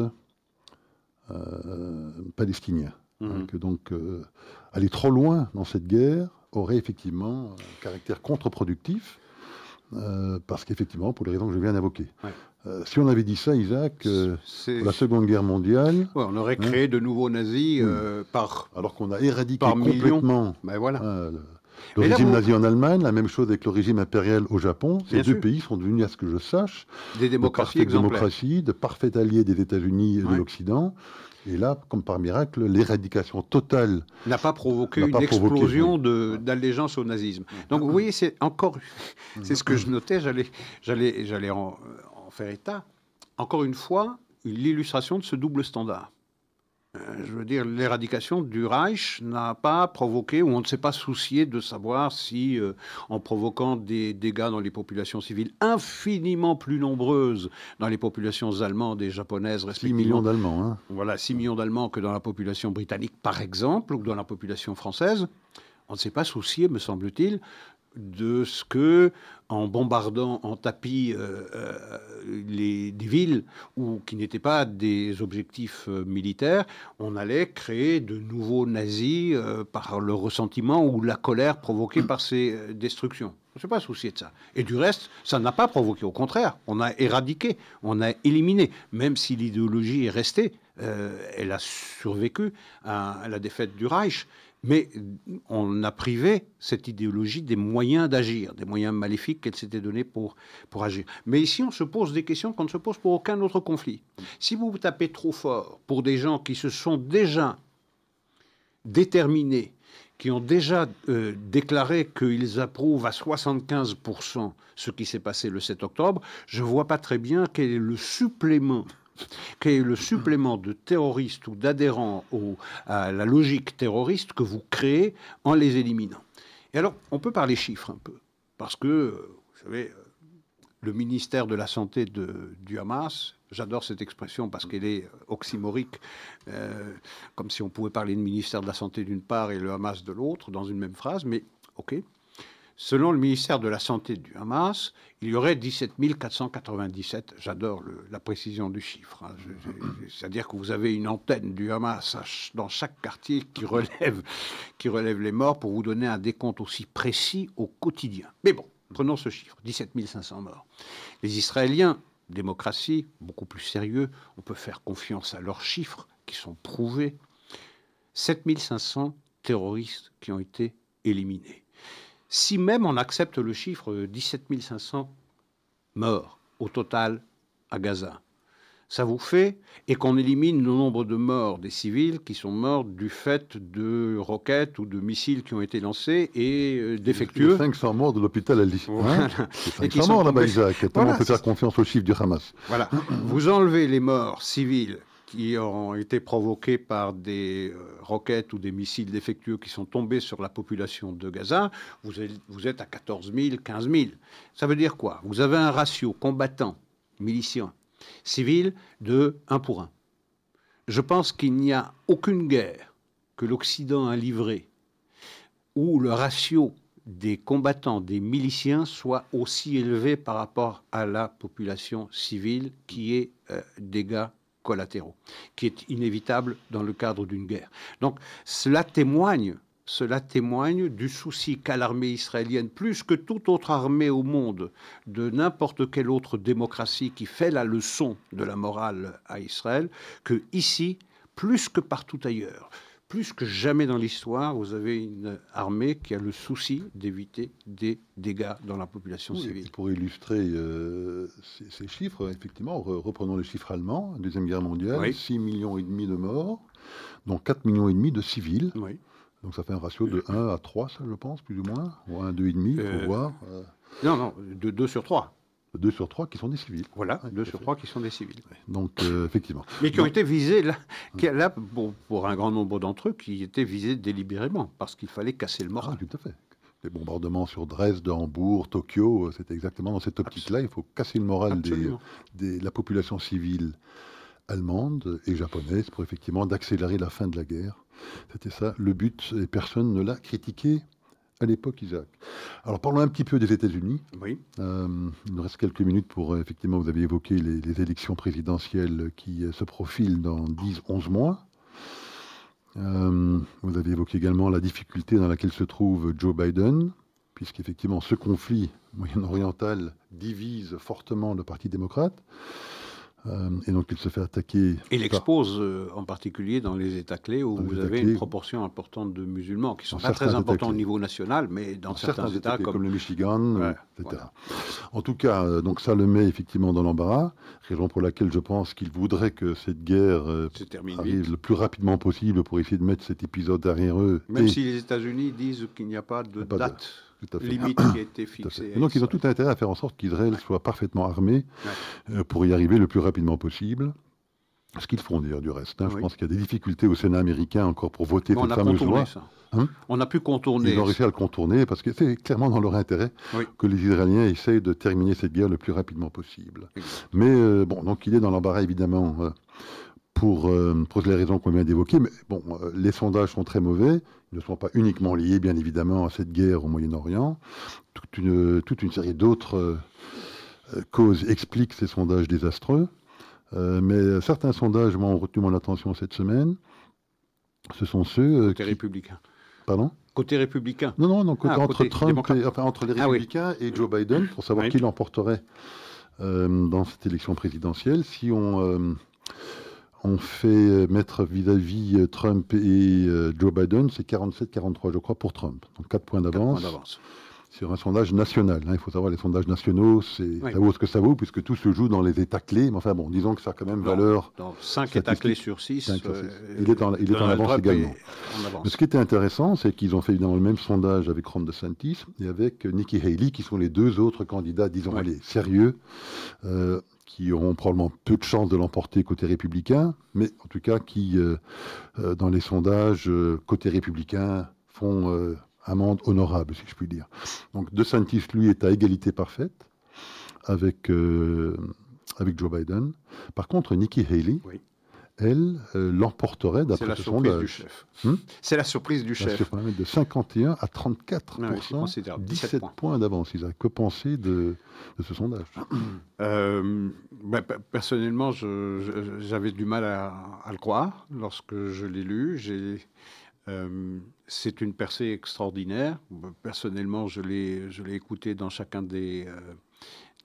euh, palestiniens. Mhm. que donc euh, aller trop loin dans cette guerre aurait effectivement un caractère contre-productif, parce qu'effectivement, pour les raisons que je viens d'invoquer. Si on avait dit ça, Isaac, pour la Seconde Guerre mondiale... on aurait hein créé de nouveaux nazis par... Alors qu'on a éradiqué complètement... Ben voilà. Le régime nazi en Allemagne, la même chose avec le régime impérial au Japon. Ces deux pays sont devenus, à ce que je sache, des démocraties, de démocraties, de parfaits alliés des États-Unis et de l'Occident. Et là, comme par miracle, l'éradication totale n'a pas provoqué une explosion d'allégeance au nazisme. Donc vous voyez, c'est encore, c'est ce que je notais, j'allais, j'allais, j'allais en faire état. Encore une fois, l'illustration de ce double standard. Euh, je veux dire, l'éradication du Reich n'a pas provoqué, ou on ne s'est pas soucié de savoir si, euh, en provoquant des dégâts dans les populations civiles infiniment plus nombreuses dans les populations allemandes et japonaises, respectivement. 6 millions d'Allemands. Hein. Voilà, 6 millions d'Allemands que dans la population britannique, par exemple, ou dans la population française. On ne s'est pas soucié, me semble-t-il, de ce que, en bombardant en tapis euh, euh, les, des villes ou qui n'étaient pas des objectifs euh, militaires, on allait créer de nouveaux nazis par le ressentiment ou la colère provoquée par ces destructions. On ne s'est pas soucié de ça. Et du reste, ça n'a pas provoqué. Au contraire, on a éradiqué, on a éliminé. Même si l'idéologie est restée, elle a survécu à la défaite du Reich. Mais on a privé cette idéologie des moyens d'agir, des moyens maléfiques qu'elle s'était donnés pour, pour agir. Mais ici, on se pose des questions qu'on ne se pose pour aucun autre conflit. Si vous tapez trop fort pour des gens qui se sont déjà déterminés, qui ont déjà euh, déclaré qu'ils approuvent à 75% ce qui s'est passé le 7 octobre, je ne vois pas très bien quel est le supplément est le supplément de terroristes ou d'adhérents à la logique terroriste que vous créez en les éliminant. Et alors, on peut parler chiffres un peu, parce que, vous savez, le ministère de la Santé de, du Hamas, j'adore cette expression parce qu'elle est oxymorique, euh, comme si on pouvait parler de ministère de la Santé d'une part et le Hamas de l'autre dans une même phrase, mais ok. Selon le ministère de la Santé du Hamas, il y aurait 17 497, j'adore la précision du chiffre, hein. c'est-à-dire que vous avez une antenne du Hamas dans chaque quartier qui relève, qui relève les morts pour vous donner un décompte aussi précis au quotidien. Mais bon, prenons ce chiffre, 17 500 morts. Les Israéliens, démocratie, beaucoup plus sérieux, on peut faire confiance à leurs chiffres qui sont prouvés. 7 500 terroristes qui ont été éliminés si même on accepte le chiffre de 17 500 morts au total à Gaza, ça vous fait, et qu'on élimine le nombre de morts des civils qui sont morts du fait de roquettes ou de missiles qui ont été lancés et euh, défectueux. 500 morts de l'hôpital al Voilà. 500 morts là-bas, Isaac. on peut faire confiance aux chiffres du Hamas? Voilà. vous enlevez les morts civils qui ont été provoqués par des euh, roquettes ou des missiles défectueux qui sont tombés sur la population de Gaza, vous êtes, à 14 000, 15 000. Ça veut dire quoi? Vous avez un ratio combattant, miliciens, civils de 1 pour 1. Je pense qu'il n'y a aucune guerre que l'Occident a livrée où le ratio des combattants, des miliciens, soit aussi élevé par rapport à la population civile qui est euh, collatéraux, qui est inévitable dans le cadre d'une guerre. Donc cela témoigne, cela témoigne du souci qu'a l'armée israélienne, plus que toute autre armée au monde, de n'importe quelle autre démocratie qui fait la leçon de la morale à Israël, que ici, plus que partout ailleurs, plus que jamais dans l'histoire, vous avez une armée qui a le souci d'éviter des dégâts dans la population civile. Pour illustrer euh, ces, chiffres, effectivement, reprenons les chiffres allemands, Deuxième Guerre mondiale, 6 millions et demi de morts, dont 4 millions et demi de civils. Donc ça fait un ratio de 1 à 3, ça je pense, plus ou moins, ou 1 à 2,5, pour euh, voir. Euh. Non, non, de 2 sur 3. 2 sur 3 qui sont des civils. Voilà, 2 sur 3 qui sont des civils. Donc, euh, effectivement. Mais qui ont été visés, là, qui, là pour, un grand nombre d'entre eux, qui étaient visés délibérément, parce qu'il fallait casser le moral. Ah, tout à fait. Les bombardements sur Dresde, Hambourg, Tokyo, c'était exactement dans cette optique-là. Il faut casser le moral de la population civile allemande et japonaise pour effectivement d'accélérer la fin de la guerre. C'était ça le but, et personne ne l'a critiqué à l'époque, Isaac. Alors parlons un petit peu des États-Unis. Oui. Euh, il nous reste quelques minutes pour, euh, effectivement, vous avez évoqué les, les élections présidentielles qui euh, se profilent dans 10-11 mois. Euh, vous avez évoqué également la difficulté dans laquelle se trouve Joe Biden, puisqu'effectivement ce conflit moyen-oriental divise fortement le Parti démocrate. Euh, et donc il se fait attaquer. Il par- expose euh, en particulier dans les États clés où Dans vous avez clés. une proportion importante de musulmans qui sont pas très importants au niveau national, mais dans, dans certains, États comme... comme, le Michigan, Ouais, euh, etc. voilà. En tout cas, euh, donc ça le met effectivement dans l'embarras, raison pour laquelle je pense qu'il voudrait que cette guerre arrive le plus rapidement possible pour essayer de mettre cet épisode derrière eux. Même et- si les États-Unis disent qu'il n'y a pas de Pas de- date tout à fait. limite qui a été Tout à fixée. fait. Donc ils ont tout intérêt à faire en sorte qu'Israël soit parfaitement armé euh, pour y arriver le plus rapidement possible. Ce qu'ils font d'ailleurs du reste. hein. Je pense qu'il y a des difficultés au Sénat américain encore pour voter cette a fameuse loi. ça. Hein? On a pu contourner. Ils ont réussi à le contourner parce que c'est clairement dans leur intérêt Oui. que les Israéliens essayent de terminer cette guerre le plus rapidement possible. Mais euh, bon, donc il est dans l'embarras évidemment euh, pour, euh, pour les raisons qu'on vient d'évoquer. Mais bon, les sondages sont très mauvais. Ne sont pas uniquement liés, bien évidemment, à cette guerre au Moyen-Orient. Toute une, toute une série d'autres euh, causes expliquent ces sondages désastreux. Euh, mais certains sondages m'ont retenu mon attention cette semaine. Ce sont ceux euh, Côté qui... républicain. Pardon? Côté républicain. non, non, non, Ah, entre côté Trump et, enfin, entre les Ah oui. républicains et Joe Biden, pour savoir Oui. qui l'emporterait euh, dans cette élection présidentielle. Si on, euh, on fait mettre vis-à-vis euh, Trump et euh, Joe Biden, c'est 47-43, je crois, pour Trump. Donc 4 points Quatre points d'avance sur un sondage national. hein. Il faut savoir, les sondages nationaux, c'est, Oui. ça vaut ce que ça vaut, puisque tout se joue dans les États clés. Mais enfin bon, disons que ça a quand même Non. valeur. Dans 5 Statistique. États clés sur 6. Cinq sur six. Il est en- il est en avance également. En Mais avance. ce qui était intéressant, c'est qu'ils ont fait évidemment le même sondage avec Ron DeSantis et avec Nikki Haley, qui sont les deux autres candidats, disons, allez, sérieux, euh, qui auront probablement peu de chances de l'emporter côté républicain, mais en tout cas qui, euh, euh, dans les sondages, euh, côté républicain, font amende honorable, si je puis dire. Donc DeSantis, lui, est à égalité parfaite avec, avec Joe Biden. Par contre, Nikki Haley. Elle, euh, l'emporterait C'est d'après la ce surprise sondage. du chef. Hmm c'est la surprise du chef. de 51 à 34 Ah oui, c'est considérable. 17 17 points. points, d'avance. Isaac. Que penser de, de ce sondage Euh, ben, pe- personnellement, j'avais du mal à, à le croire lorsque je l'ai lu. J'ai, euh, c'est une percée extraordinaire. Personnellement, je l'ai, je l'ai écouté dans chacun des, euh,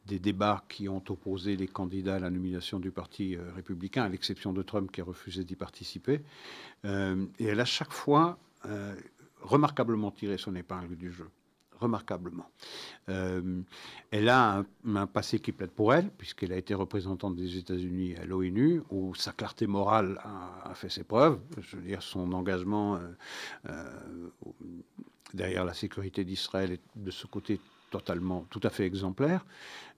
des débats qui ont opposé les candidats à la nomination du Parti euh, républicain, à l'exception de Trump qui a refusé d'y participer. Euh, et elle a chaque fois euh, remarquablement tiré son épingle du jeu. Remarquablement. Elle a un, passé qui plaide pour elle, puisqu'elle a été représentante des États-Unis à l'ONU, où sa clarté morale a, fait ses preuves. Je veux dire, son engagement derrière la sécurité d'Israël est de ce côté totalement, tout à fait exemplaire.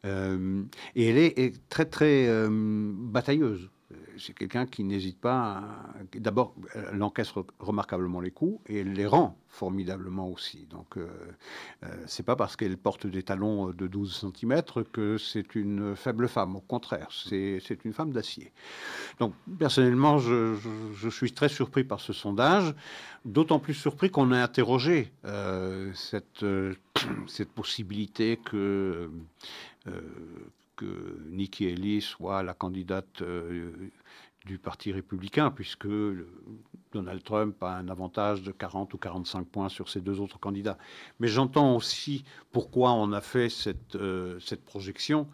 Euh, et elle est, très, très euh, batailleuse. C'est quelqu'un qui n'hésite pas. D'abord, elle encaisse re- remarquablement les coups et elle les rend formidablement aussi. Donc, euh, euh, c'est pas parce qu'elle porte des talons de 12 cm que c'est une faible femme. Au contraire, c'est une femme d'acier. Donc, personnellement, je, je- suis très surpris par ce sondage, d'autant plus surpris qu'on a interrogé euh, cette, euh, cette possibilité que, euh, que Nikki Haley soit la candidate euh, du Parti républicain, puisque Donald Trump a un avantage de 40 ou 45 points sur ces deux autres candidats. Mais j'entends aussi pourquoi on a fait cette, euh, cette projection.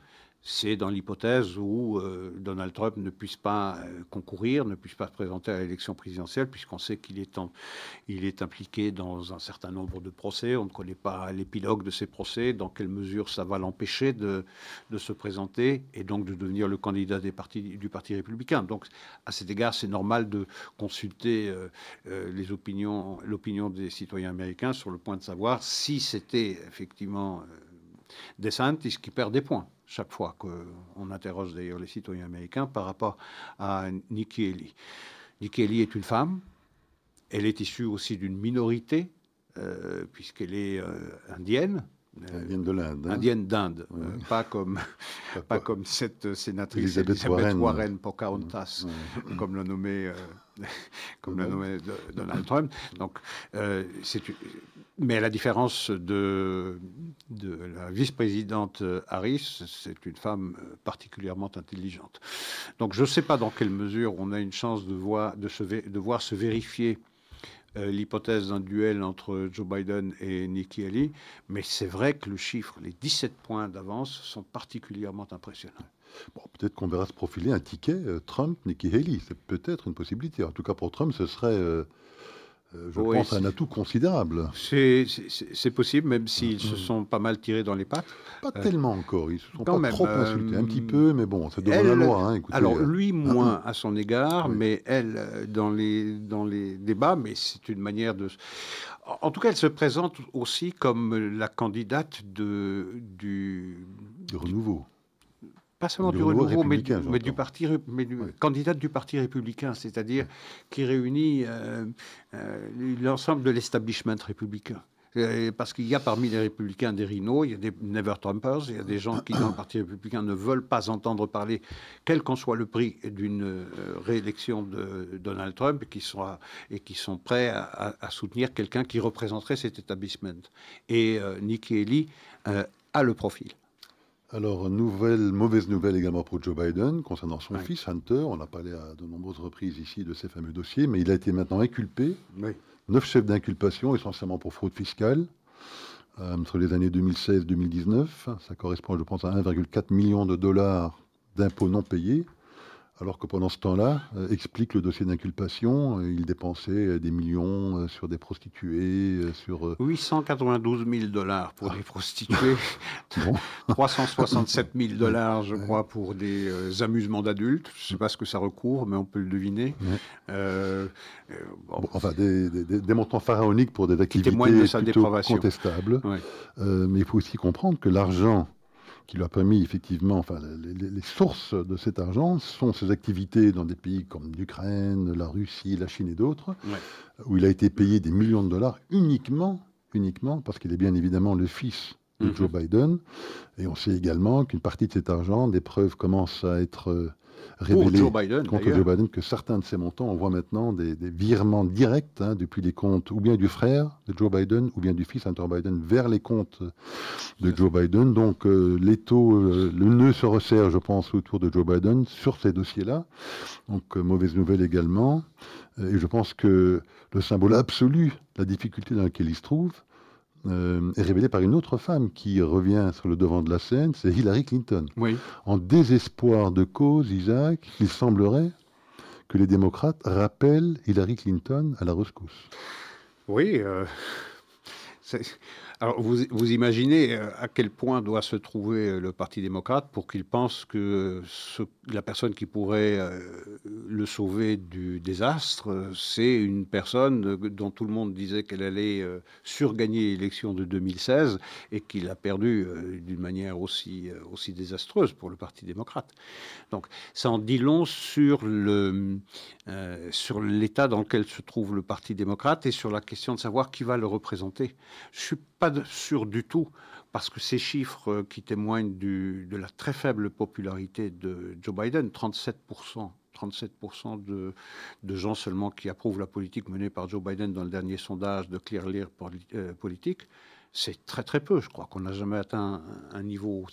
C'est dans l'hypothèse où euh, Donald Trump ne puisse pas euh, concourir, ne puisse pas se présenter à l'élection présidentielle, puisqu'on sait qu'il est, impliqué dans un certain nombre de procès. On ne connaît pas l'épilogue de ces procès, dans quelle mesure ça va l'empêcher de, se présenter et donc de devenir le candidat du Parti républicain. Donc, à cet égard, c'est normal de consulter euh, l'opinion des citoyens américains sur le point de savoir si c'était effectivement DeSantis qui perd des points chaque fois qu'on interroge d'ailleurs les citoyens américains par rapport à Nikki Haley. Nikki Haley est une femme, elle est issue aussi d'une minorité, euh, puisqu'elle est euh, indienne, indienne de l'Inde. Hein. indienne d'Inde, pas comme pas, comme cette sénatrice Elisabeth, Warren, Pocahontas, comme l'a nommé comme nommé Donald Trump. Donc, c'est mais à la différence de, la vice-présidente Harris, c'est une femme particulièrement intelligente. Donc je ne sais pas dans quelle mesure on a une chance de voir, se, vérifier euh, l'hypothèse d'un duel entre Joe Biden et Nikki Haley, mais c'est vrai que le chiffre, les 17 points d'avance, sont particulièrement impressionnants. Bon, peut-être qu'on verra se profiler un ticket euh, Trump-Nikki Haley. C'est peut-être une possibilité. En tout cas, pour Trump, ce serait euh, euh, je pense, un atout considérable. C'est possible, même s'ils se sont pas mal tirés dans les pattes. Pas euh, tellement encore, ils se sont pas trop insultés, un petit peu, mais bon, c'est devant la loi. Hein, alors, euh, lui, moins à son égard, mais elle, dans les, dans les débats, mais c'est une manière de... En tout cas, elle se présente aussi comme la candidate de, du... Du renouveau pas seulement du, renouveau, mais, du, parti, mais du, candidate du parti républicain, c'est-à-dire qui réunit euh, euh, l'ensemble de l'establishment républicain. Parce qu'il y a parmi les républicains des rhinos, il y a des never Trumpers, il y a des gens qui, dans le Parti républicain, ne veulent pas entendre parler, quel qu'en soit le prix d'une euh, réélection de Donald Trump, et qui sont, et qui sont prêts à, soutenir quelqu'un qui représenterait cet establishment. Et Nikki Haley a le profil. Alors, nouvelle, mauvaise nouvelle également pour Joe Biden concernant son fils Hunter. On a parlé à de nombreuses reprises ici de ces fameux dossiers, mais il a été maintenant inculpé. Neuf chefs d'inculpation, essentiellement pour fraude fiscale, euh, entre les années 2016-2019. Ça correspond, je pense, à 1,4 million de dollars d'impôts non payés alors que pendant ce temps-là, euh, explique le dossier d'inculpation, euh, il dépensait euh, des millions sur des prostituées, sur... 892 000 dollars pour des prostituées, 367 000 dollars, je crois, pour des amusements d'adultes. Je ne sais pas ce que ça recourt, mais on peut le deviner. enfin, des, montants pharaoniques pour des activités de sa plutôt contestables. mais il faut aussi comprendre que l'argent qui lui a permis effectivement, enfin, les, sources de cet argent sont ses activités dans des pays comme l'Ukraine, la Russie, la Chine et d'autres, où il a été payé des millions de dollars uniquement, uniquement parce qu'il est bien évidemment le fils de mhm. Joe Biden. Et on sait également qu'une partie de cet argent, des preuves commencent à être contre Joe Biden que certains de ces montants, on voit maintenant des, virements directs hein, depuis les comptes ou bien du frère de Joe Biden ou bien du fils Hunter Biden vers les comptes de Joe Biden. Donc euh, euh, le nœud se resserre, je pense, autour de Joe Biden sur ces dossiers-là. Donc euh, mauvaise nouvelle également. Et je pense que le symbole absolu, la difficulté dans laquelle il se trouve, euh, est révélé par une autre femme qui revient sur le devant de la scène, c'est Hillary Clinton. Oui. En désespoir de cause, Isaac, il semblerait que les démocrates rappellent Hillary Clinton à la rescousse. Oui, euh, alors, vous, imaginez euh, à quel point doit se trouver euh, le Parti démocrate pour qu'il pense que la personne qui pourrait euh, le sauver du désastre, c'est une personne dont tout le monde disait qu'elle allait surgagner l'élection de 2016 et qu'il a perdu d'une manière aussi, aussi désastreuse pour le Parti démocrate. Donc, ça en dit long sur le sur l'état dans lequel se trouve le Parti démocrate et sur la question de savoir qui va le représenter. Je suis pas sûr du tout, parce que ces chiffres euh, qui témoignent de la très faible popularité de Joe Biden, 37%, 37% de, gens seulement qui approuvent la politique menée par Joe Biden dans le dernier sondage de Clear Lear euh, Politique, c'est très très peu. Je crois qu'on n'a jamais atteint un, niveau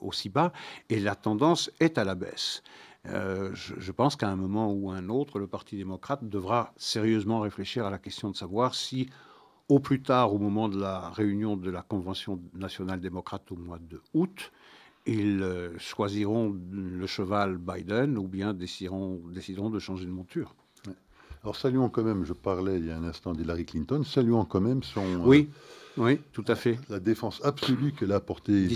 aussi, bas et la tendance est à la baisse. Euh, je, je, pense qu'à un moment ou un autre, le Parti démocrate devra sérieusement réfléchir à la question de savoir si au plus tard, au moment de la réunion de la Convention nationale démocrate au mois de août, ils euh, choisiront le cheval Biden ou bien décideront, décideront de changer de monture. Alors saluons quand même, je parlais il y a un instant d'Hillary Clinton, saluons quand même son... Euh, oui, oui, tout à fait. La défense absolue qu'elle a apportée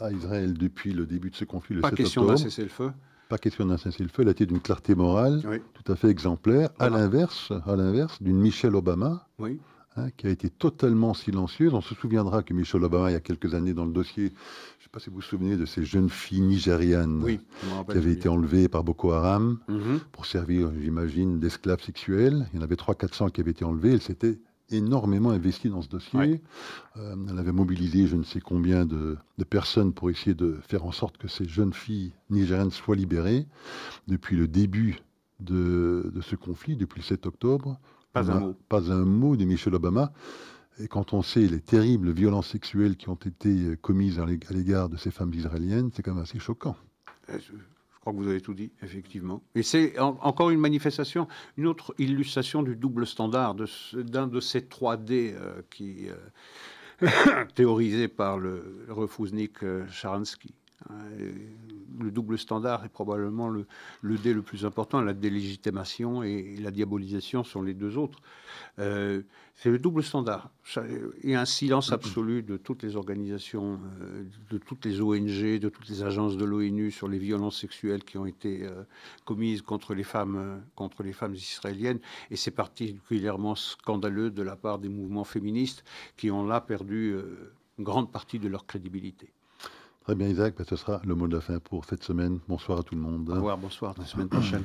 à Israël depuis le début de ce conflit, le Pas question d'un cessez-le-feu pas question d'un cessez-le-feu, elle a été d'une clarté morale tout à fait exemplaire, à l'inverse, à l'inverse d'une Michelle Obama, oui. Hein, qui a été totalement silencieuse. On se souviendra que Michel Obama, il y a quelques années dans le dossier, je ne sais pas si vous vous souvenez de ces jeunes filles nigérianes qui avaient été enlevées par Boko Haram mm-hmm. pour servir, j'imagine, d'esclaves sexuels. Il y en avait 300-400 qui avaient été enlevées. Elles s'étaient énormément investi dans ce dossier. Euh, elle avait mobilisé je ne sais combien de, personnes pour essayer de faire en sorte que ces jeunes filles nigériennes soient libérées. Depuis le début de, ce conflit, depuis le 7 octobre, pas un, mot. pas un mot de Michel Obama. Et quand on sait les terribles violences sexuelles qui ont été commises à l'égard de ces femmes israéliennes, c'est quand même assez choquant. Euh, je crois que vous avez tout dit, effectivement. Et c'est encore une manifestation, une autre illustration du double standard d'un de, ces 3D euh, qui euh, théorisé par le, le Refouznik Sharansky. Hein, le double standard est probablement le, le, dé le plus important. La délégitimation et la diabolisation sont les deux autres. Euh, c'est le double standard. Il y a un silence absolu de toutes les organisations, euh, de toutes les ONG, de toutes les agences de l'ONU sur les violences sexuelles qui ont été euh, commises contre les femmes, contre les femmes israéliennes. Et c'est particulièrement scandaleux de la part des mouvements féministes qui ont là perdu une grande partie de leur crédibilité. Très bien, Isaac. Ben, ce sera le mot de la fin pour cette semaine. Bonsoir à tout le monde. Au revoir, bonsoir. La semaine prochaine.